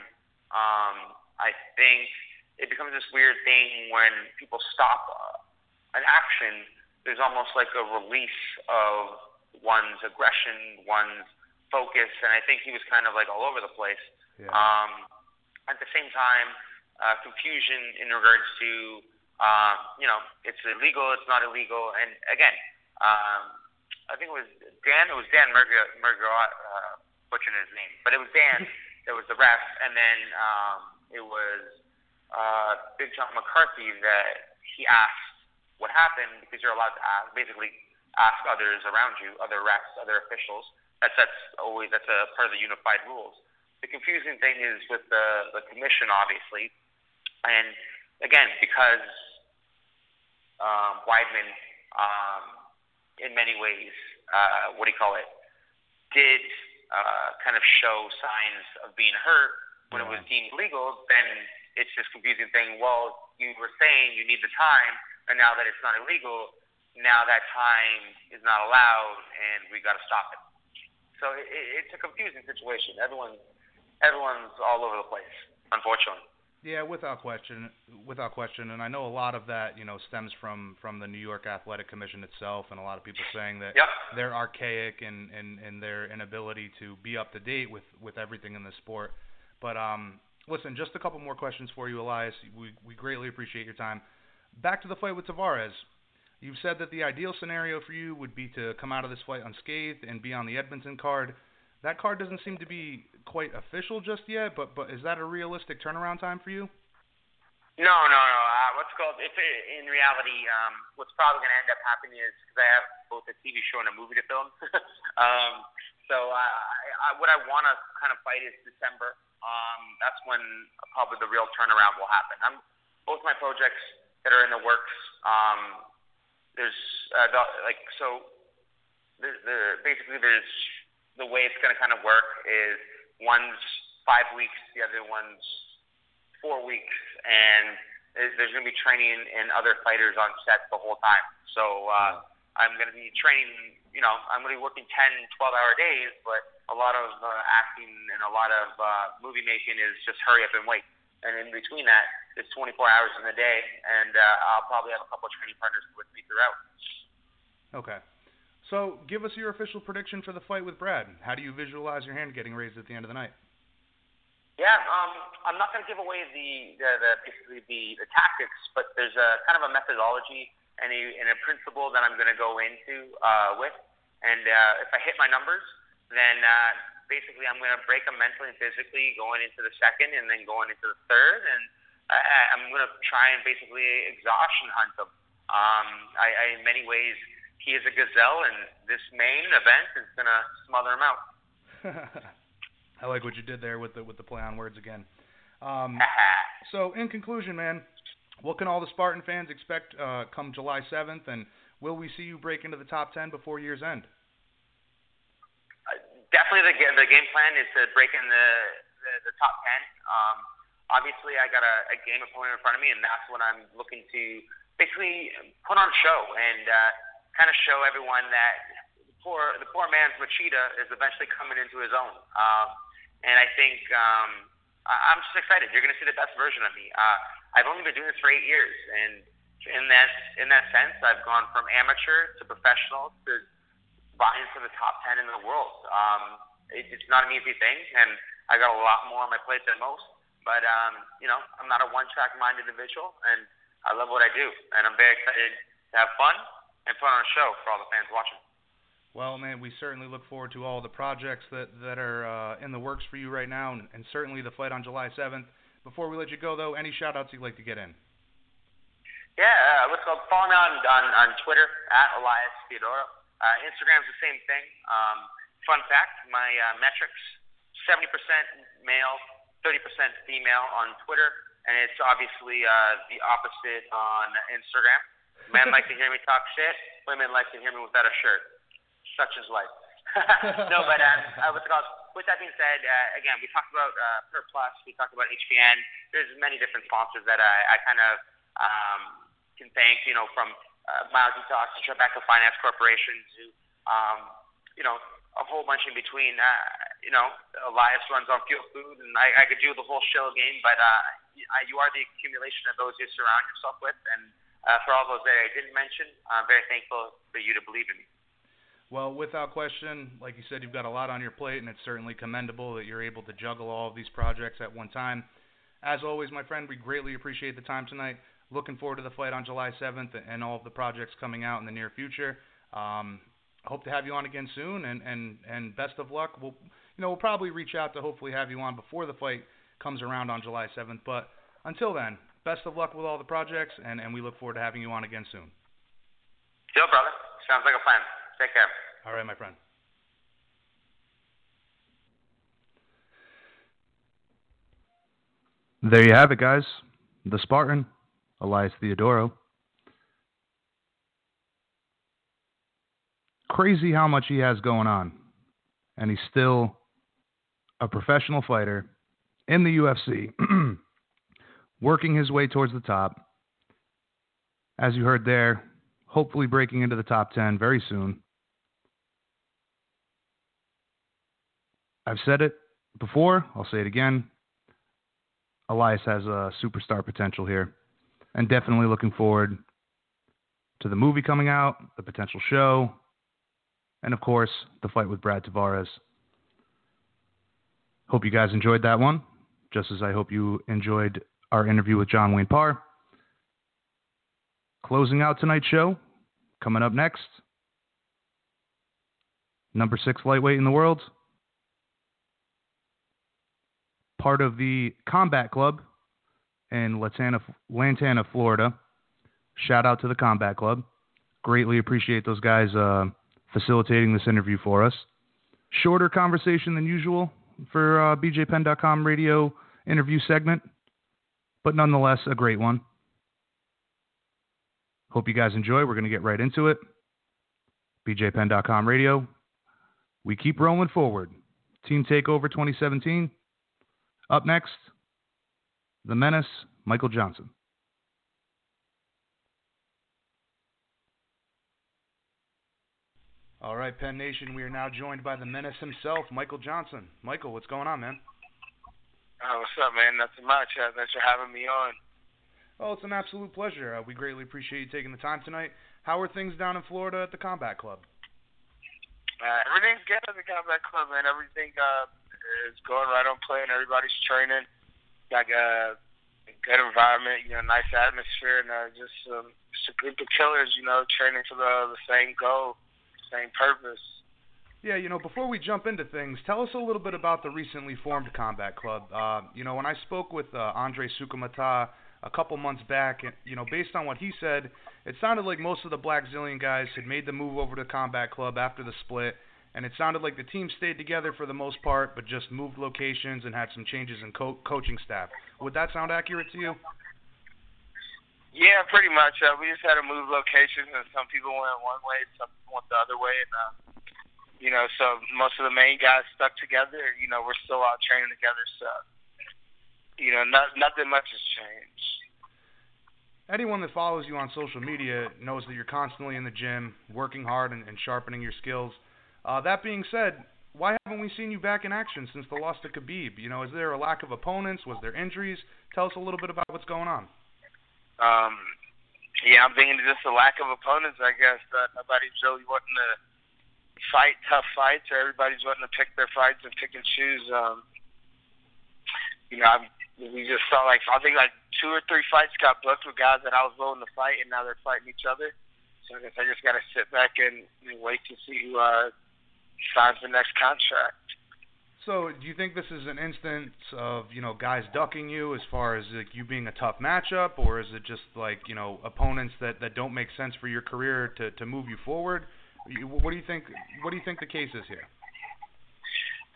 um, I think it becomes this weird thing when people stop uh, an action. There's almost like a release of one's aggression, one's focus, and I think he was kind of like all over the place. Yeah. Um, at the same time, uh, confusion in regards to, um, you know, it's illegal, it's not illegal, and again, um, I think it was Dan. It was Dan Merger, Merger uh, butchering his name, but it was Dan that was the ref, and then um, it was uh, Big John McCarthy that he asked what happened because you're allowed to ask, basically ask others around you, other refs, other officials. That's that's always that's a part of the unified rules. The confusing thing is with the the commission, obviously, and again because um, Weidman, um, in many ways, uh, what do you call it, did uh, kind of show signs of being hurt when it was deemed legal, then it's this confusing thing. Well, you were saying you need the time, and now that it's not illegal, now that time is not allowed, and we got to stop it. So it, it's a confusing situation. Everyone, everyone's all over the place, unfortunately. Yeah, without question, without question, and I know a lot of that, you know, stems from from the New York Athletic Commission itself, and a lot of people saying that Yep. they're archaic and in, in their inability to be up to date with, with everything in the sport. But um, listen, just a couple more questions for you, Elias. We we greatly appreciate your time. Back to the fight with Tavares. You've said that the ideal scenario for you would be to come out of this fight unscathed and be on the Edmonton card. That card doesn't seem to be quite official just yet, but but is that a realistic turnaround time for you? No, no, no. Uh, what's called? In reality, um, what's probably going to end up happening is because I have both a TV show and a movie to film. um, so uh, I, I, what I want to kind of fight is December. Um, that's when probably the real turnaround will happen. I'm both my projects that are in the works. Um, there's uh, like so. The, the basically there's the way it's going to kind of work is one's five weeks, the other one's four weeks, and there's, there's going to be training and other fighters on set the whole time. So uh, I'm going to be training. You know, I'm going to be working 10, 12 hour days, but a lot of uh, acting and a lot of uh, movie making is just hurry up and wait. And in between that, it's 24 hours in the day, and uh, I'll probably have a couple of training partners with me throughout. Okay. So give us your official prediction for the fight with Brad. How do you visualize your hand getting raised at the end of the night? Yeah, um, I'm not going to give away the, the, the basically the, the tactics, but there's a kind of a methodology and a, and a principle that I'm going to go into uh, with. And uh, if I hit my numbers, then uh, basically I'm going to break them mentally and physically going into the second and then going into the third. And I, I'm going to try and basically exhaustion hunt them. Um, I, I, in many ways, he is a gazelle, and this main event is going to smother him out. I like what you did there with the with the play on words again. Um, so in conclusion, man, what can all the Spartan fans expect uh, come July 7th, and will we see you break into the top 10 before year's end? Uh, definitely, the the game plan is to break in the the, the top 10. Um, obviously, I got a, a game opponent in front of me, and that's what I'm looking to basically put on show and uh, kind of show everyone that the poor the poor man's Machida is eventually coming into his own. Um, and I think um, I, I'm just excited. You're going to see the best version of me. Uh, I've only been doing this for eight years, and in that in that sense, I've gone from amateur to professional to vying for the top ten in the world. Um, it, it's not an easy thing, and I got a lot more on my plate than most. But um, you know, I'm not a one-track mind individual, and I love what I do, and I'm very excited to have fun and put on a show for all the fans watching. Well, man, we certainly look forward to all the projects that that are uh, in the works for you right now, and, and certainly the fight on July 7th. Before we let you go, though, any shout-outs you'd like to get in? Yeah, uh, let's go. Follow me on, on, on Twitter at Elias Theodorou. Uh, Instagram's the same thing. Um, fun fact: my uh, metrics: 70% male, 30% female on Twitter, and it's obviously uh, the opposite on Instagram. Men like to hear me talk shit. Women like to hear me without a shirt. Such is life. no, but um, uh, called? with that being said, uh, again, we talked about uh, Per Plus, we talked about HPN. There's many different sponsors that I, I kind of um, can thank, you know, from uh, Miles Detox to Tribeca Finance Corporation to, um, you know, a whole bunch in between. Uh, you know, Elias runs on Fuel Food, and I, I could do the whole show game, but uh, you are the accumulation of those you surround yourself with. And uh, for all those that I didn't mention, I'm very thankful for you to believe in me. Well, without question, like you said, you've got a lot on your plate, and it's certainly commendable that you're able to juggle all of these projects at one time. As always, my friend, we greatly appreciate the time tonight. Looking forward to the fight on July 7th and all of the projects coming out in the near future. Um, hope to have you on again soon, and, and, and best of luck. We'll, you know, we'll probably reach out to hopefully have you on before the fight comes around on July 7th. But until then, best of luck with all the projects, and, and we look forward to having you on again soon. Deal, brother. Sounds like a plan. Take care. All right, my friend. There you have it, guys. The Spartan, Elias Theodorou. Crazy how much he has going on. And he's still a professional fighter in the UFC, working his way towards the top. As you heard there, hopefully breaking into the top 10 very soon. I've said it before, I'll say it again. Elias has a superstar potential here, and definitely looking forward to the movie coming out, the potential show, and of course, the fight with Brad Tavares. Hope you guys enjoyed that one, just as I hope you enjoyed our interview with John Wayne Parr. Closing out tonight's show, coming up next, number six lightweight in the world, part of the Combat Club in Lantana, Lantana, Florida. Shout out to the Combat Club. Greatly appreciate those guys uh, facilitating this interview for us. Shorter conversation than usual for uh, BJPenn.com radio interview segment, but nonetheless a great one. Hope you guys enjoy. We're going to get right into it. BJPenn.com radio. We keep rolling forward. Team Takeover 2017. Up next, the menace, Michael Johnson. All right, Penn Nation, we are now joined by the menace himself, Michael Johnson. Michael, what's going on, man? Oh, what's up, man? Nothing much. Uh, thanks for having me on. Oh, it's an absolute pleasure. Uh, we greatly appreciate you taking the time tonight. How are things down in Florida at the Combat Club? Uh, everything's good at the Combat Club, man. Everything uh, is going right on plan. Everybody's training. Got a, a good environment, you know, nice atmosphere, and uh, just, um, just a group of killers, you know, training for the, the same goal, same purpose. Yeah, you know, before we jump into things, tell us a little bit about the recently formed Combat Club. Uh, you know, when I spoke with uh, Andre Soukhamthath a couple months back, and you know, based on what he said, it sounded like most of the Black Zillion guys had made the move over to Combat Club after the split, and it sounded like the team stayed together for the most part, but just moved locations and had some changes in co- coaching staff. Would that sound accurate to you? Yeah, pretty much. Uh, we just had to move locations, and some people went one way, some went the other way, and uh, you know, so most of the main guys stuck together. You know, we're still out training together, so you know, not, nothing much has changed. Anyone that follows you on social media knows that you're constantly in the gym, working hard and, and sharpening your skills. Uh, that being said, why haven't we seen you back in action since the loss to Khabib? You know, is there a lack of opponents? Was there injuries? Tell us a little bit about what's going on. Um, yeah, I'm thinking just a lack of opponents. I guess that nobody's really wanting to fight tough fights, or everybody's wanting to pick their fights and pick and choose. Um, you know, I'm, we just saw like I think like two or three fights got booked with guys that I was willing to fight, and now they're fighting each other. So I guess I just got to sit back and, and wait to see who uh, signs the next contract. So, do you think this is an instance of you know guys ducking you as far as like you being a tough matchup, or is it just like you know opponents that that don't make sense for your career to to move you forward? What do you think? What do you think the case is here?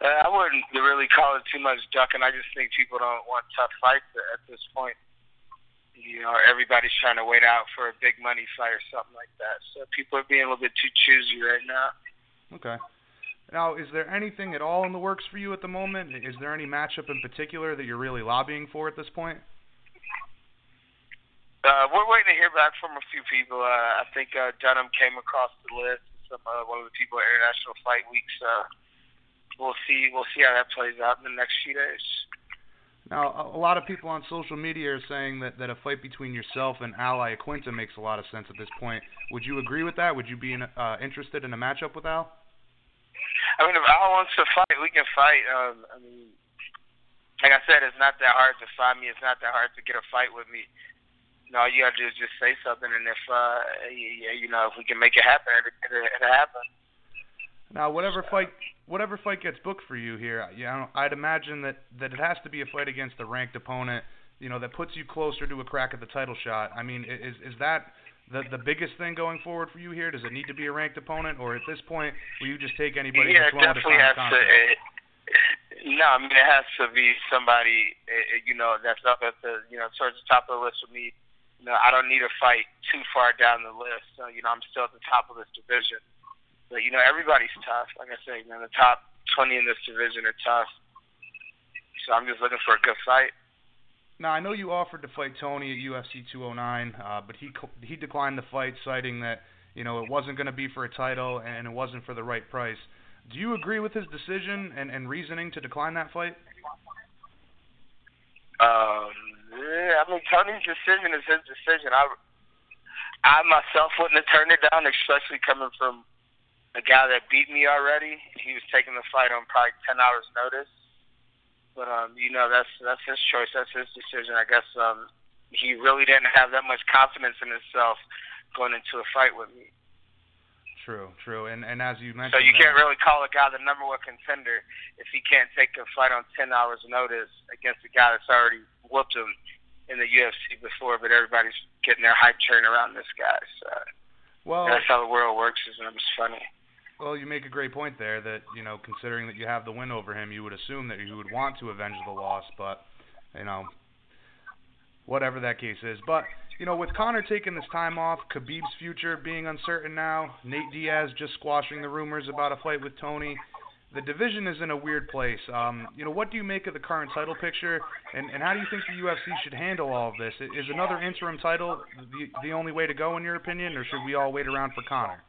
Uh, I wouldn't really call it too much ducking. I just think people don't want tough fights at this point. You know, everybody's trying to wait out for a big money fight or something like that. So people are being a little bit too choosy right now. Okay. Now, is there anything at all in the works for you at the moment? Is there any matchup in particular that you're really lobbying for at this point? Uh, we're waiting to hear back from a few people. Uh, I think uh, Dunham came across the list. Some uh, one of the people at International Fight Weeks. Uh, we'll see. We'll see how that plays out in the next few days. Now, a lot of people on social media are saying that, that a fight between yourself and Al Iaquinta makes a lot of sense at this point. Would you agree with that? Would you be in, uh, interested in a matchup with Al? I mean, if Al wants to fight, we can fight. Um, I mean, like I said, it's not that hard to find me. It's not that hard to get a fight with me. You know, all you gotta do is just say something, and if uh, you, you know, if we can make it happen, it, it, it'll happen. Now, whatever fight, whatever fight gets booked for you here, you know, I'd imagine that that it has to be a fight against a ranked opponent. You know, that puts you closer to a crack at the title shot. I mean, is is that the the biggest thing going forward for you here? Does it need to be a ranked opponent, or at this point, will you just take anybody yeah, that's willing to definitely sign has to. It, no, I mean it has to be somebody uh, you know that's up at the you know towards the top of the list for me. You know, I don't need a fight too far down the list. So, you know, I'm still at the top of this division. But you know, everybody's tough. Like I say, man, the top 20 in this division are tough. So I'm just looking for a good fight. Now I know you offered to fight Tony at UFC 209, uh, but he he declined the fight, citing that you know it wasn't going to be for a title and it wasn't for the right price. Do you agree with his decision and, and reasoning to decline that fight? Um, yeah, I mean Tony's decision is his decision. I I myself wouldn't have turned it down, especially coming from a guy that beat me already. He was taking the fight on probably ten hours notice. But um, you know, that's that's his choice. That's his decision. I guess um, he really didn't have that much confidence in himself going into a fight with me. True, true. And and as you mentioned, so you can't really call a guy the number one contender if he can't take a fight on ten hours notice against a guy that's already whooped him in the UFC before. But everybody's getting their hype train around this guy. So well, that's how the world works. Is it's funny. Well, you make a great point there that, you know, considering that you have the win over him, you would assume that you would want to avenge the loss, but, you know, whatever that case is. But, you know, with Conor taking this time off, Khabib's future being uncertain now, Nate Diaz just squashing the rumors about a fight with Tony, the division is in a weird place. Um, you know, what do you make of the current title picture, and, and how do you think the UFC should handle all of this? Is another interim title the, the only way to go, in your opinion, or should we all wait around for Conor?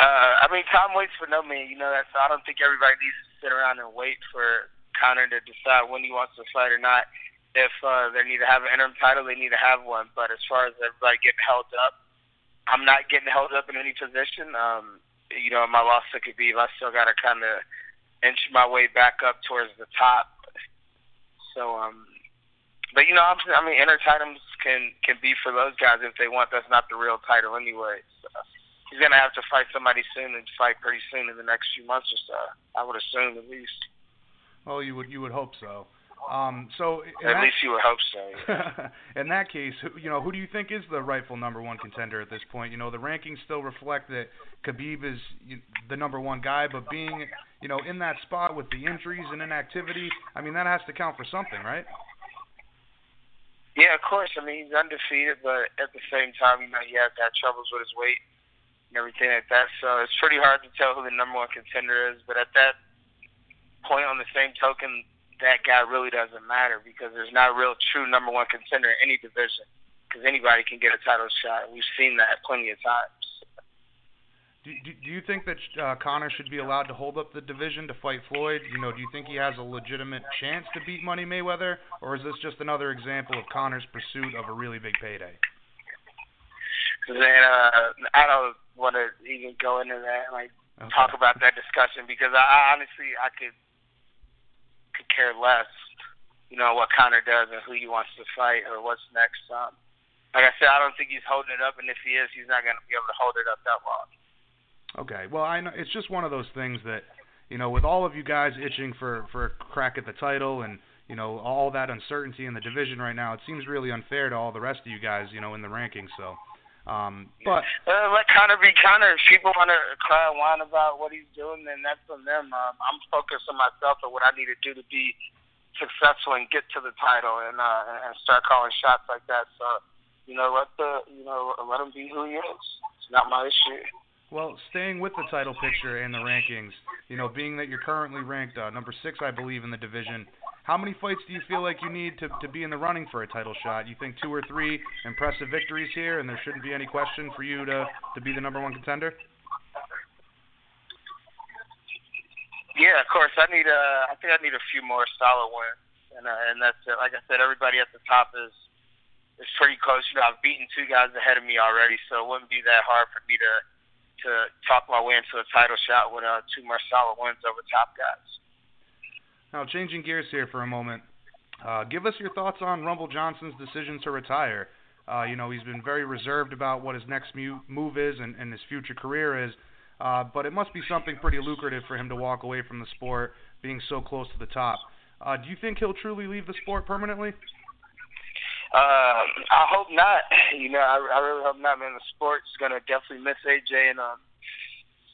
Uh, I mean, time waits for no man. You know that. So I don't think everybody needs to sit around and wait for Conor to decide when he wants to fight or not. If uh, they need to have an interim title, they need to have one. But as far as everybody getting held up, I'm not getting held up in any position. Um, you know, my loss to Khabib, I still got to kind of inch my way back up towards the top. So, um, but you know, I'm, I mean, inner titles can can be for those guys if they want. That's not the real title anyway. So he's gonna have to fight somebody soon and fight pretty soon in the next few months or so. I would assume at least. Well, you would you would hope so. Um, so at that, least you would hope so. in that case, you know, who do you think is the rightful number one contender at this point? You know, the rankings still reflect that Khabib is the number one guy, but being, you know, in that spot with the injuries and inactivity, I mean, that has to count for something, right? Yeah, of course. I mean, he's undefeated, but at the same time, you know, he has had troubles with his weight and everything like that. So it's pretty hard to tell who the number one contender is. But at that point, on the same token, that guy really doesn't matter because there's not a real true number one contender in any division because anybody can get a title shot. We've seen that plenty of times. Do, do, do you think that uh, Conor should be allowed to hold up the division to fight Floyd? You know, do you think he has a legitimate chance to beat Money Mayweather, or is this just another example of Conor's pursuit of a really big payday? Then uh, I don't want to even go into that, like okay. talk about that discussion because I, I honestly I could could care less, you know, what Conor does and who he wants to fight or what's next. Um, like I said, I don't think he's holding it up, and if he is, he's not going to be able to hold it up that long. Okay. Well, I know it's just one of those things that you know, with all of you guys itching for for a crack at the title and you know all that uncertainty in the division right now, it seems really unfair to all the rest of you guys, you know, in the rankings. So, um, but uh, let Conor be Conor. If people want to cry and whine about what he's doing, then that's on them. Um, I'm focused on myself and what I need to do to be successful and get to the title and uh, and start calling shots like that. So, you know, let the you know let him be who he is. It's not my issue. Well, staying with the title picture and the rankings, you know, being that you're currently ranked uh, number six, I believe, in the division, how many fights do you feel like you need to, to be in the running for a title shot? You think two or three impressive victories here, and there shouldn't be any question for you to, to be the number one contender? Yeah, of course. I need a. I think I need a few more solid wins, and uh, and that's it. Like I said, everybody at the top is is pretty close. You know, I've beaten two guys ahead of me already, so it wouldn't be that hard for me to to talk my way into a title shot with uh, two more solid wins over top guys. Now, changing gears here for a moment, uh, give us your thoughts on Rumble Johnson's decision to retire. Uh, you know, he's been very reserved about what his next move is and, and his future career is, uh, but it must be something pretty lucrative for him to walk away from the sport, being so close to the top. Uh, do you think he'll truly leave the sport permanently? Uh, I hope not. You know, I, I really hope not, man. The sport's gonna definitely miss AJ, and um,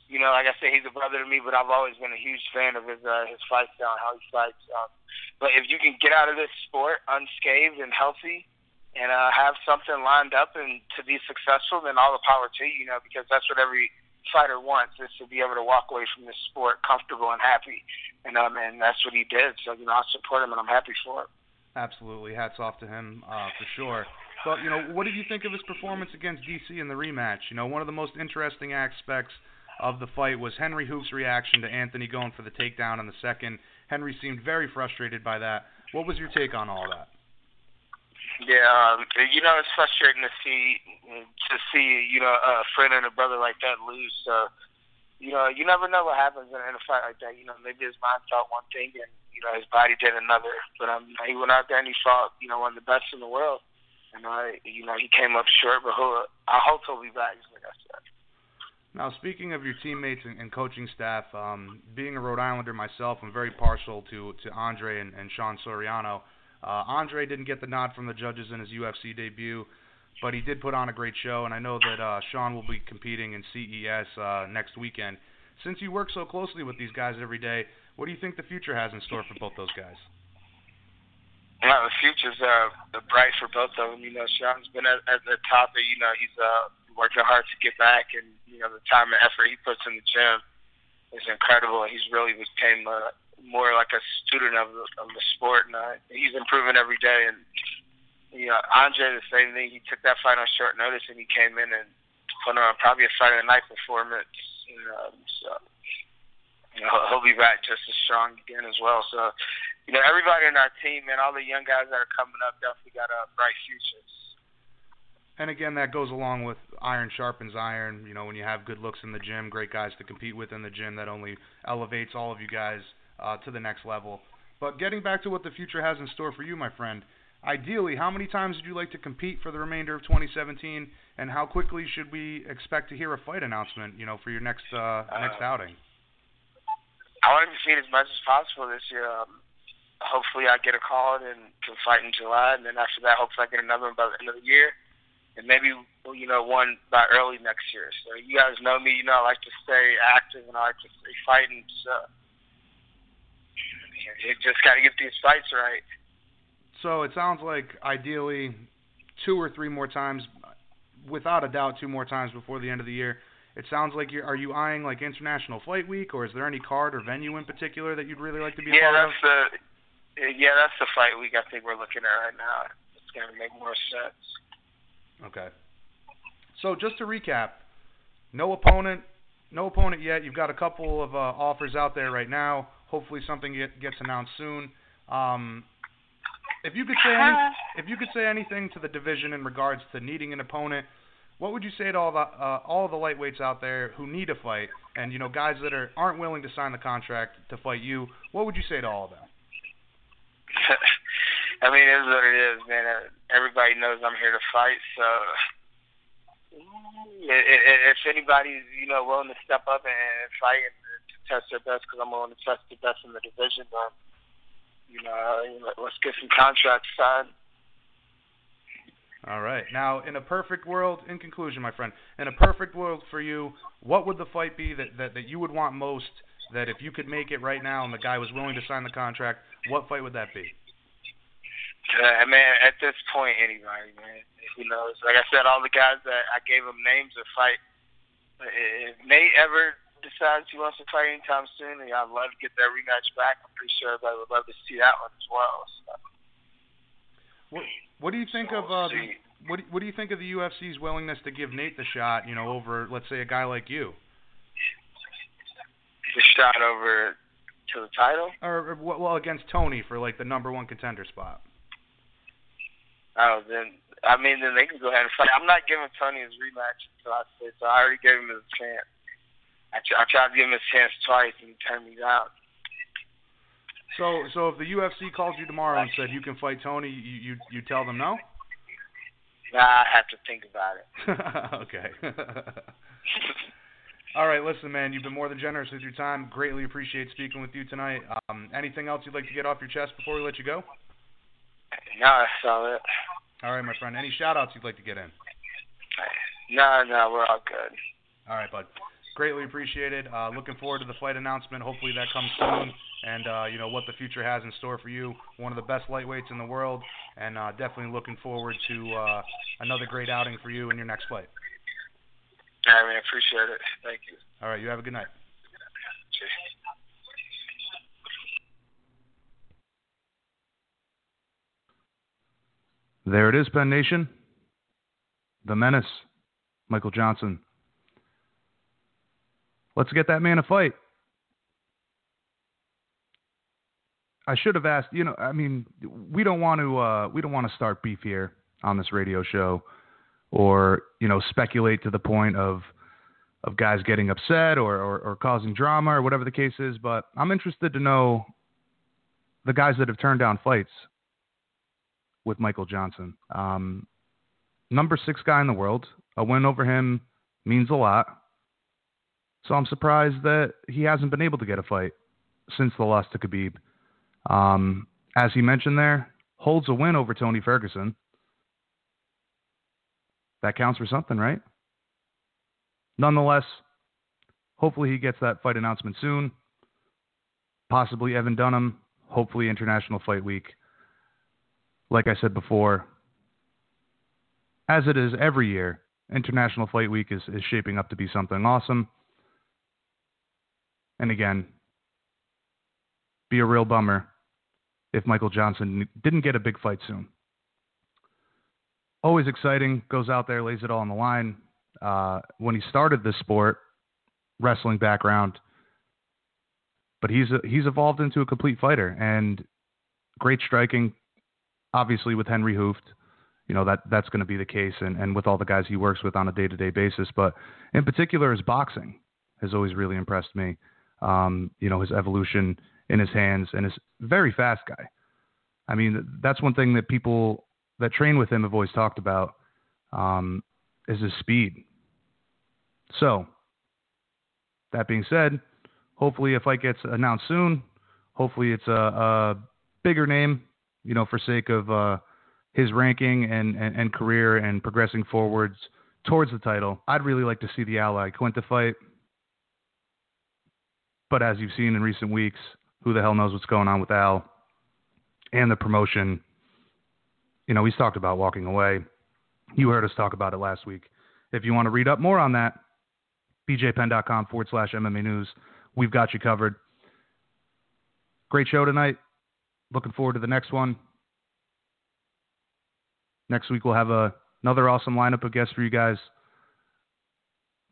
you know, like I said, he's a brother to me, but I've always been a huge fan of his uh, his fight style, and how he fights. Um, but if you can get out of this sport unscathed and healthy, and uh, have something lined up and to be successful, then all the power to you. You know, because that's what every fighter wants is to be able to walk away from this sport comfortable and happy, and um, and that's what he did. So you know, I support him, and I'm happy for it. Absolutely, hats off to him uh, for sure. But you know, what did you think of his performance against DC in the rematch? You know, one of the most interesting aspects of the fight was Henry Hooft's reaction to Anthony going for the takedown in the second. Henry seemed very frustrated by that. What was your take on all that? Yeah, um, you know, it's frustrating to see to see you know a friend and a brother like that lose. So, you know, you never know what happens in, a fight like that. You know, maybe his mind thought one thing and you know his body did another. But um, he went out there and he fought, you know, one of the best in the world. And I, you know, he came up short, but I hope he'll be back. Like I said. Now, speaking of your teammates and, and coaching staff, um, being a Rhode Islander myself, I'm very partial to to Andre and, and Sean Soriano. Uh, Andre didn't get the nod from the judges in his UFC debut, but he did put on a great show, and I know that uh, Sean will be competing in CES uh, next weekend. Since you work so closely with these guys every day, what do you think the future has in store for both those guys? Well, the future's uh, bright for both of them. You know, Sean's been at, at the top, and you know he's uh, working hard to get back, and you know the time and effort he puts in the gym is incredible. He's really became uh, more like a student of the, of the sport, and uh, he's improving every day. And you know, Andre the same thing. He took that fight on short notice, and he came in and put on probably a fight of the night performance. You know, so you know, he'll be back just as strong again as well. So you know, everybody in our team and all the young guys that are coming up definitely got a bright futures. And again, that goes along with iron sharpens iron. You know, when you have good looks in the gym, great guys to compete with in the gym, that only elevates all of you guys uh, to the next level. But getting back to what the future has in store for you, my friend, ideally, how many times would you like to compete for the remainder of 2017, and how quickly should we expect to hear a fight announcement? You know, for your next uh, next uh, outing. I want to compete as much as possible this year. Um, hopefully I get a call and can fight in July, and then after that, hopefully I get another one by the end of the year, and maybe you know one by early next year. So you guys know me, you know I like to stay active and I like to stay fighting. So you just got to get these fights right. So it sounds like ideally two or three more times, without a doubt, two more times before the end of the year. It sounds like you're. Are you eyeing like International Fight Week, or is there any card or venue in particular that you'd really like to be a yeah, part that's the yeah, that's the fight week. I think we're looking at right now. It's gonna make more sense. Of? Okay. So just to recap, no opponent, no opponent yet. You've got a couple of uh, offers out there right now. Hopefully something get, gets announced soon. Um, if you could say any, if you could say anything to the division in regards to needing an opponent, what would you say to all the uh, all the lightweights out there who need a fight, and you know guys that are aren't willing to sign the contract to fight you? What would you say to all of them? I mean, it is what it is, man. Uh, Everybody knows I'm here to fight, so if anybody's you know willing to step up and fight and to test their best, because I'm willing to test the best in the division, then you know, let's get some contracts signed. All right. Now, in a perfect world, in conclusion, my friend, in a perfect world for you, what would the fight be that, that, that you would want most? That if you could make it right now and the guy was willing to sign the contract, what fight would that be? Uh, man, at this point, anybody, man. Who knows? Like I said, all the guys that I gave them names to fight. If Nate ever decides he wants to fight anytime soon, and I'd love to get that rematch back. I'm pretty sure everybody would love to see that one as well. So. What What do you think of uh, the, what What do you think of the UFC's willingness to give Nate the shot? You know, over let's say a guy like you, The shot over to the title. or, or well against Tony for like the number one contender spot. Oh, then I mean, then they can go ahead and fight. I'm not giving Tony his rematch until I say so. I already gave him his chance. I, tr- I tried to give him his chance twice and he turned me down. So, so if the UFC called you tomorrow and said you can fight Tony, you you, you tell them no? Nah, I have to think about it. okay. All right, listen, man. You've been more than generous with your time. Greatly appreciate speaking with you tonight. Um, anything else you'd like to get off your chest before we let you go? No, that's all it. All right, my friend. Any shout outs you'd like to get in? No, no, we're all good. All right, bud. Greatly appreciated. Uh, looking forward to the fight announcement. Hopefully that comes soon, and uh, you know what the future has in store for you. One of the best lightweights in the world, and uh, definitely looking forward to uh, another great outing for you in your next fight. I mean, appreciate it. Thank you. All right, you have a good night. Cheers. There it is, Penn Nation. The menace, Michael Johnson. Let's get that man a fight. I should have asked. You know, I mean, we don't want to. Uh, we don't want to start beef here on this radio show, or you know, speculate to the point of of guys getting upset or, or, or causing drama or whatever the case is. But I'm interested to know the guys that have turned down fights with Michael Johnson. Um, number six guy in the world. A win over him means a lot. So I'm surprised that he hasn't been able to get a fight since the loss to Khabib. Um, as he mentioned there, holds a win over Tony Ferguson. That counts for something, right? Nonetheless, hopefully he gets that fight announcement soon. Possibly Evan Dunham. Hopefully International Fight Week like I said before, as it is every year, International Fight Week is, is shaping up to be something awesome. And again, be a real bummer if Michael Johnson didn't get a big fight soon. Always exciting, goes out there, lays it all on the line. Uh, when he started this sport, wrestling background, but he's he's evolved into a complete fighter and great striking, obviously with Henry Hooft, you know that that's going to be the case, and, and with all the guys he works with on a day-to-day basis. But in particular, his boxing has always really impressed me. Um, you know his evolution in his hands and his very fast guy. I mean that's one thing that people that train with him have always talked about um, is his speed. So that being said, hopefully a fight gets announced soon. Hopefully it's a, a bigger name you know, for sake of uh, his ranking and, and, and, career and progressing forwards towards the title. I'd really like to see the Iaquinta fight. But as you've seen in recent weeks, who the hell knows what's going on with Al and the promotion you know, he's talked about walking away. You heard us talk about it last week. If you want to read up more on that, bjpenn.com forward slash MMA news. We've got you covered. Great show tonight. Looking forward to the next one. Next week we'll have a, another awesome lineup of guests for you guys.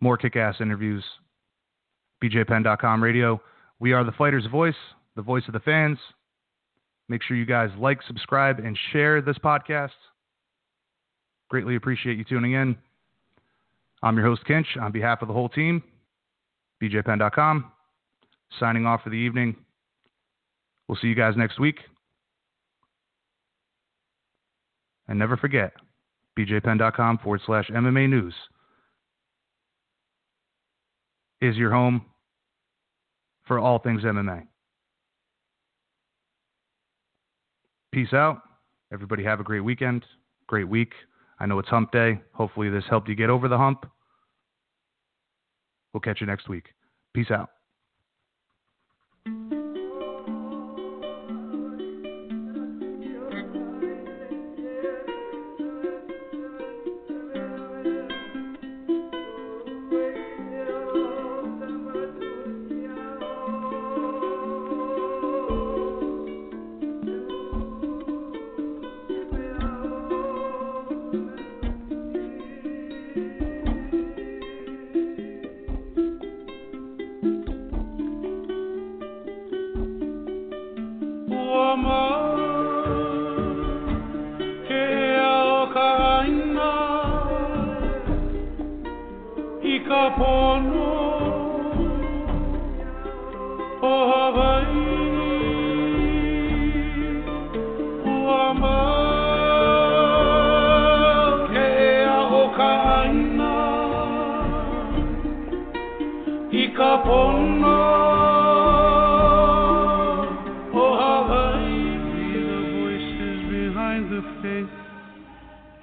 More kick-ass interviews. BJPenn.com radio. We are the fighter's voice, the voice of the fans. Make sure you guys like, subscribe, and share this podcast. Greatly appreciate you tuning in. I'm your host, Kinch, on behalf of the whole team, BJPenn.com, signing off for the evening. We'll see you guys next week. And never forget, bjpenn.com forward slash MMA news is your home for all things MMA. Peace out. Everybody have a great weekend, great week. I know it's hump day. Hopefully, this helped you get over the hump. We'll catch you next week. Peace out.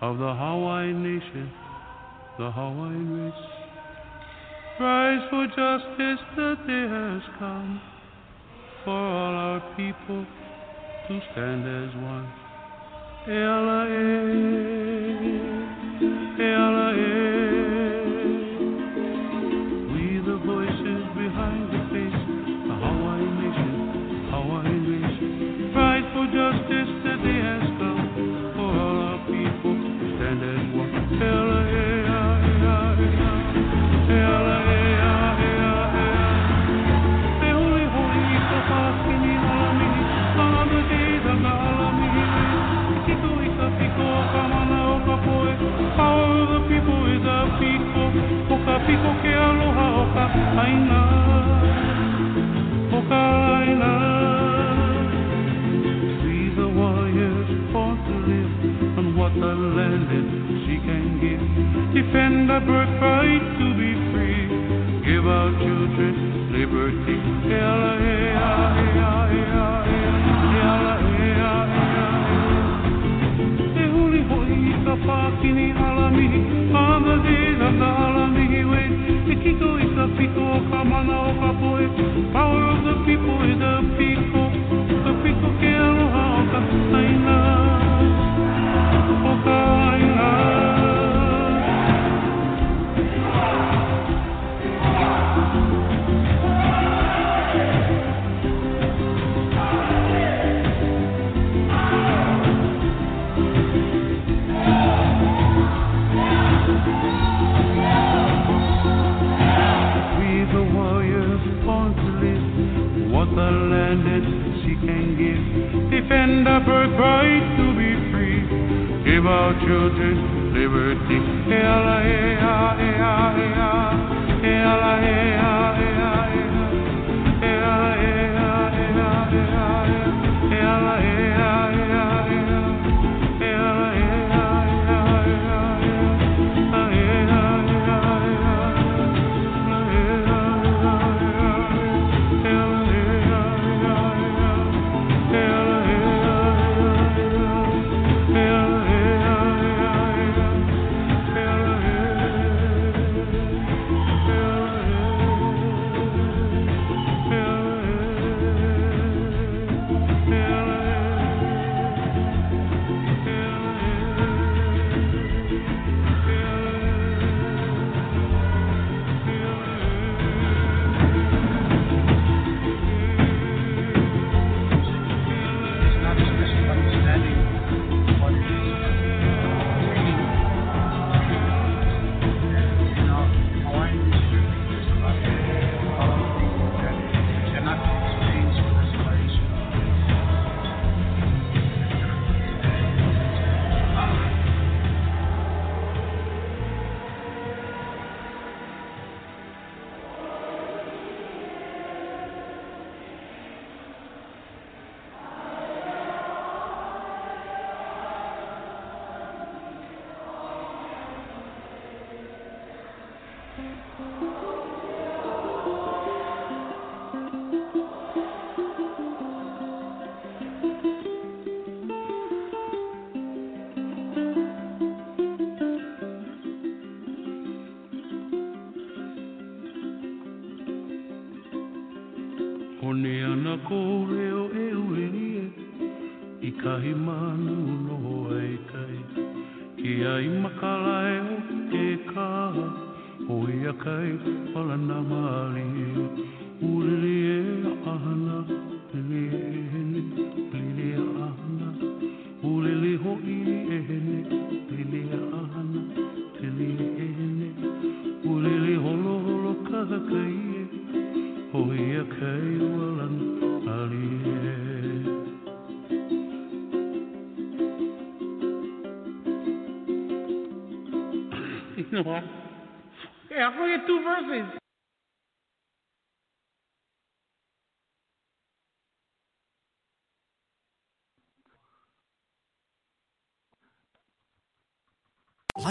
Of the Hawaiian nation, the Hawaiian race. Rise for justice, the day has come for all our people to stand as one. Ela e, e. O ka piko ke aloha o ka aina. O ka aina. We the warriors born to live on what the land is she can give. Defend the birthright to be free. Give our children liberty. Ela, ea, ea, ea, ea, ela, ea, Power of the people is the piko. Can give. Defend our birthright to be free. Give our children liberty.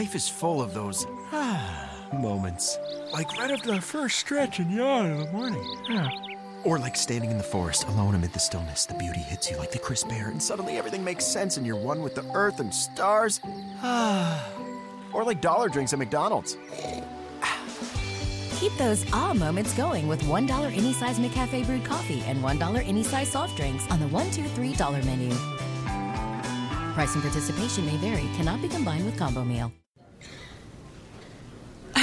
Life is full of those ah moments. Like right after the first stretch and yawn in the morning. Or like standing in the forest alone amid the stillness. The beauty hits you like the crisp air, and suddenly everything makes sense, and you're one with the earth and stars. Ah. or like dollar drinks at McDonald's. Keep those ah moments going with $1 any size McCafe brewed coffee and $1 any size soft drinks on the one, two, three dollar menu. Price and participation may vary, cannot be combined with combo meal.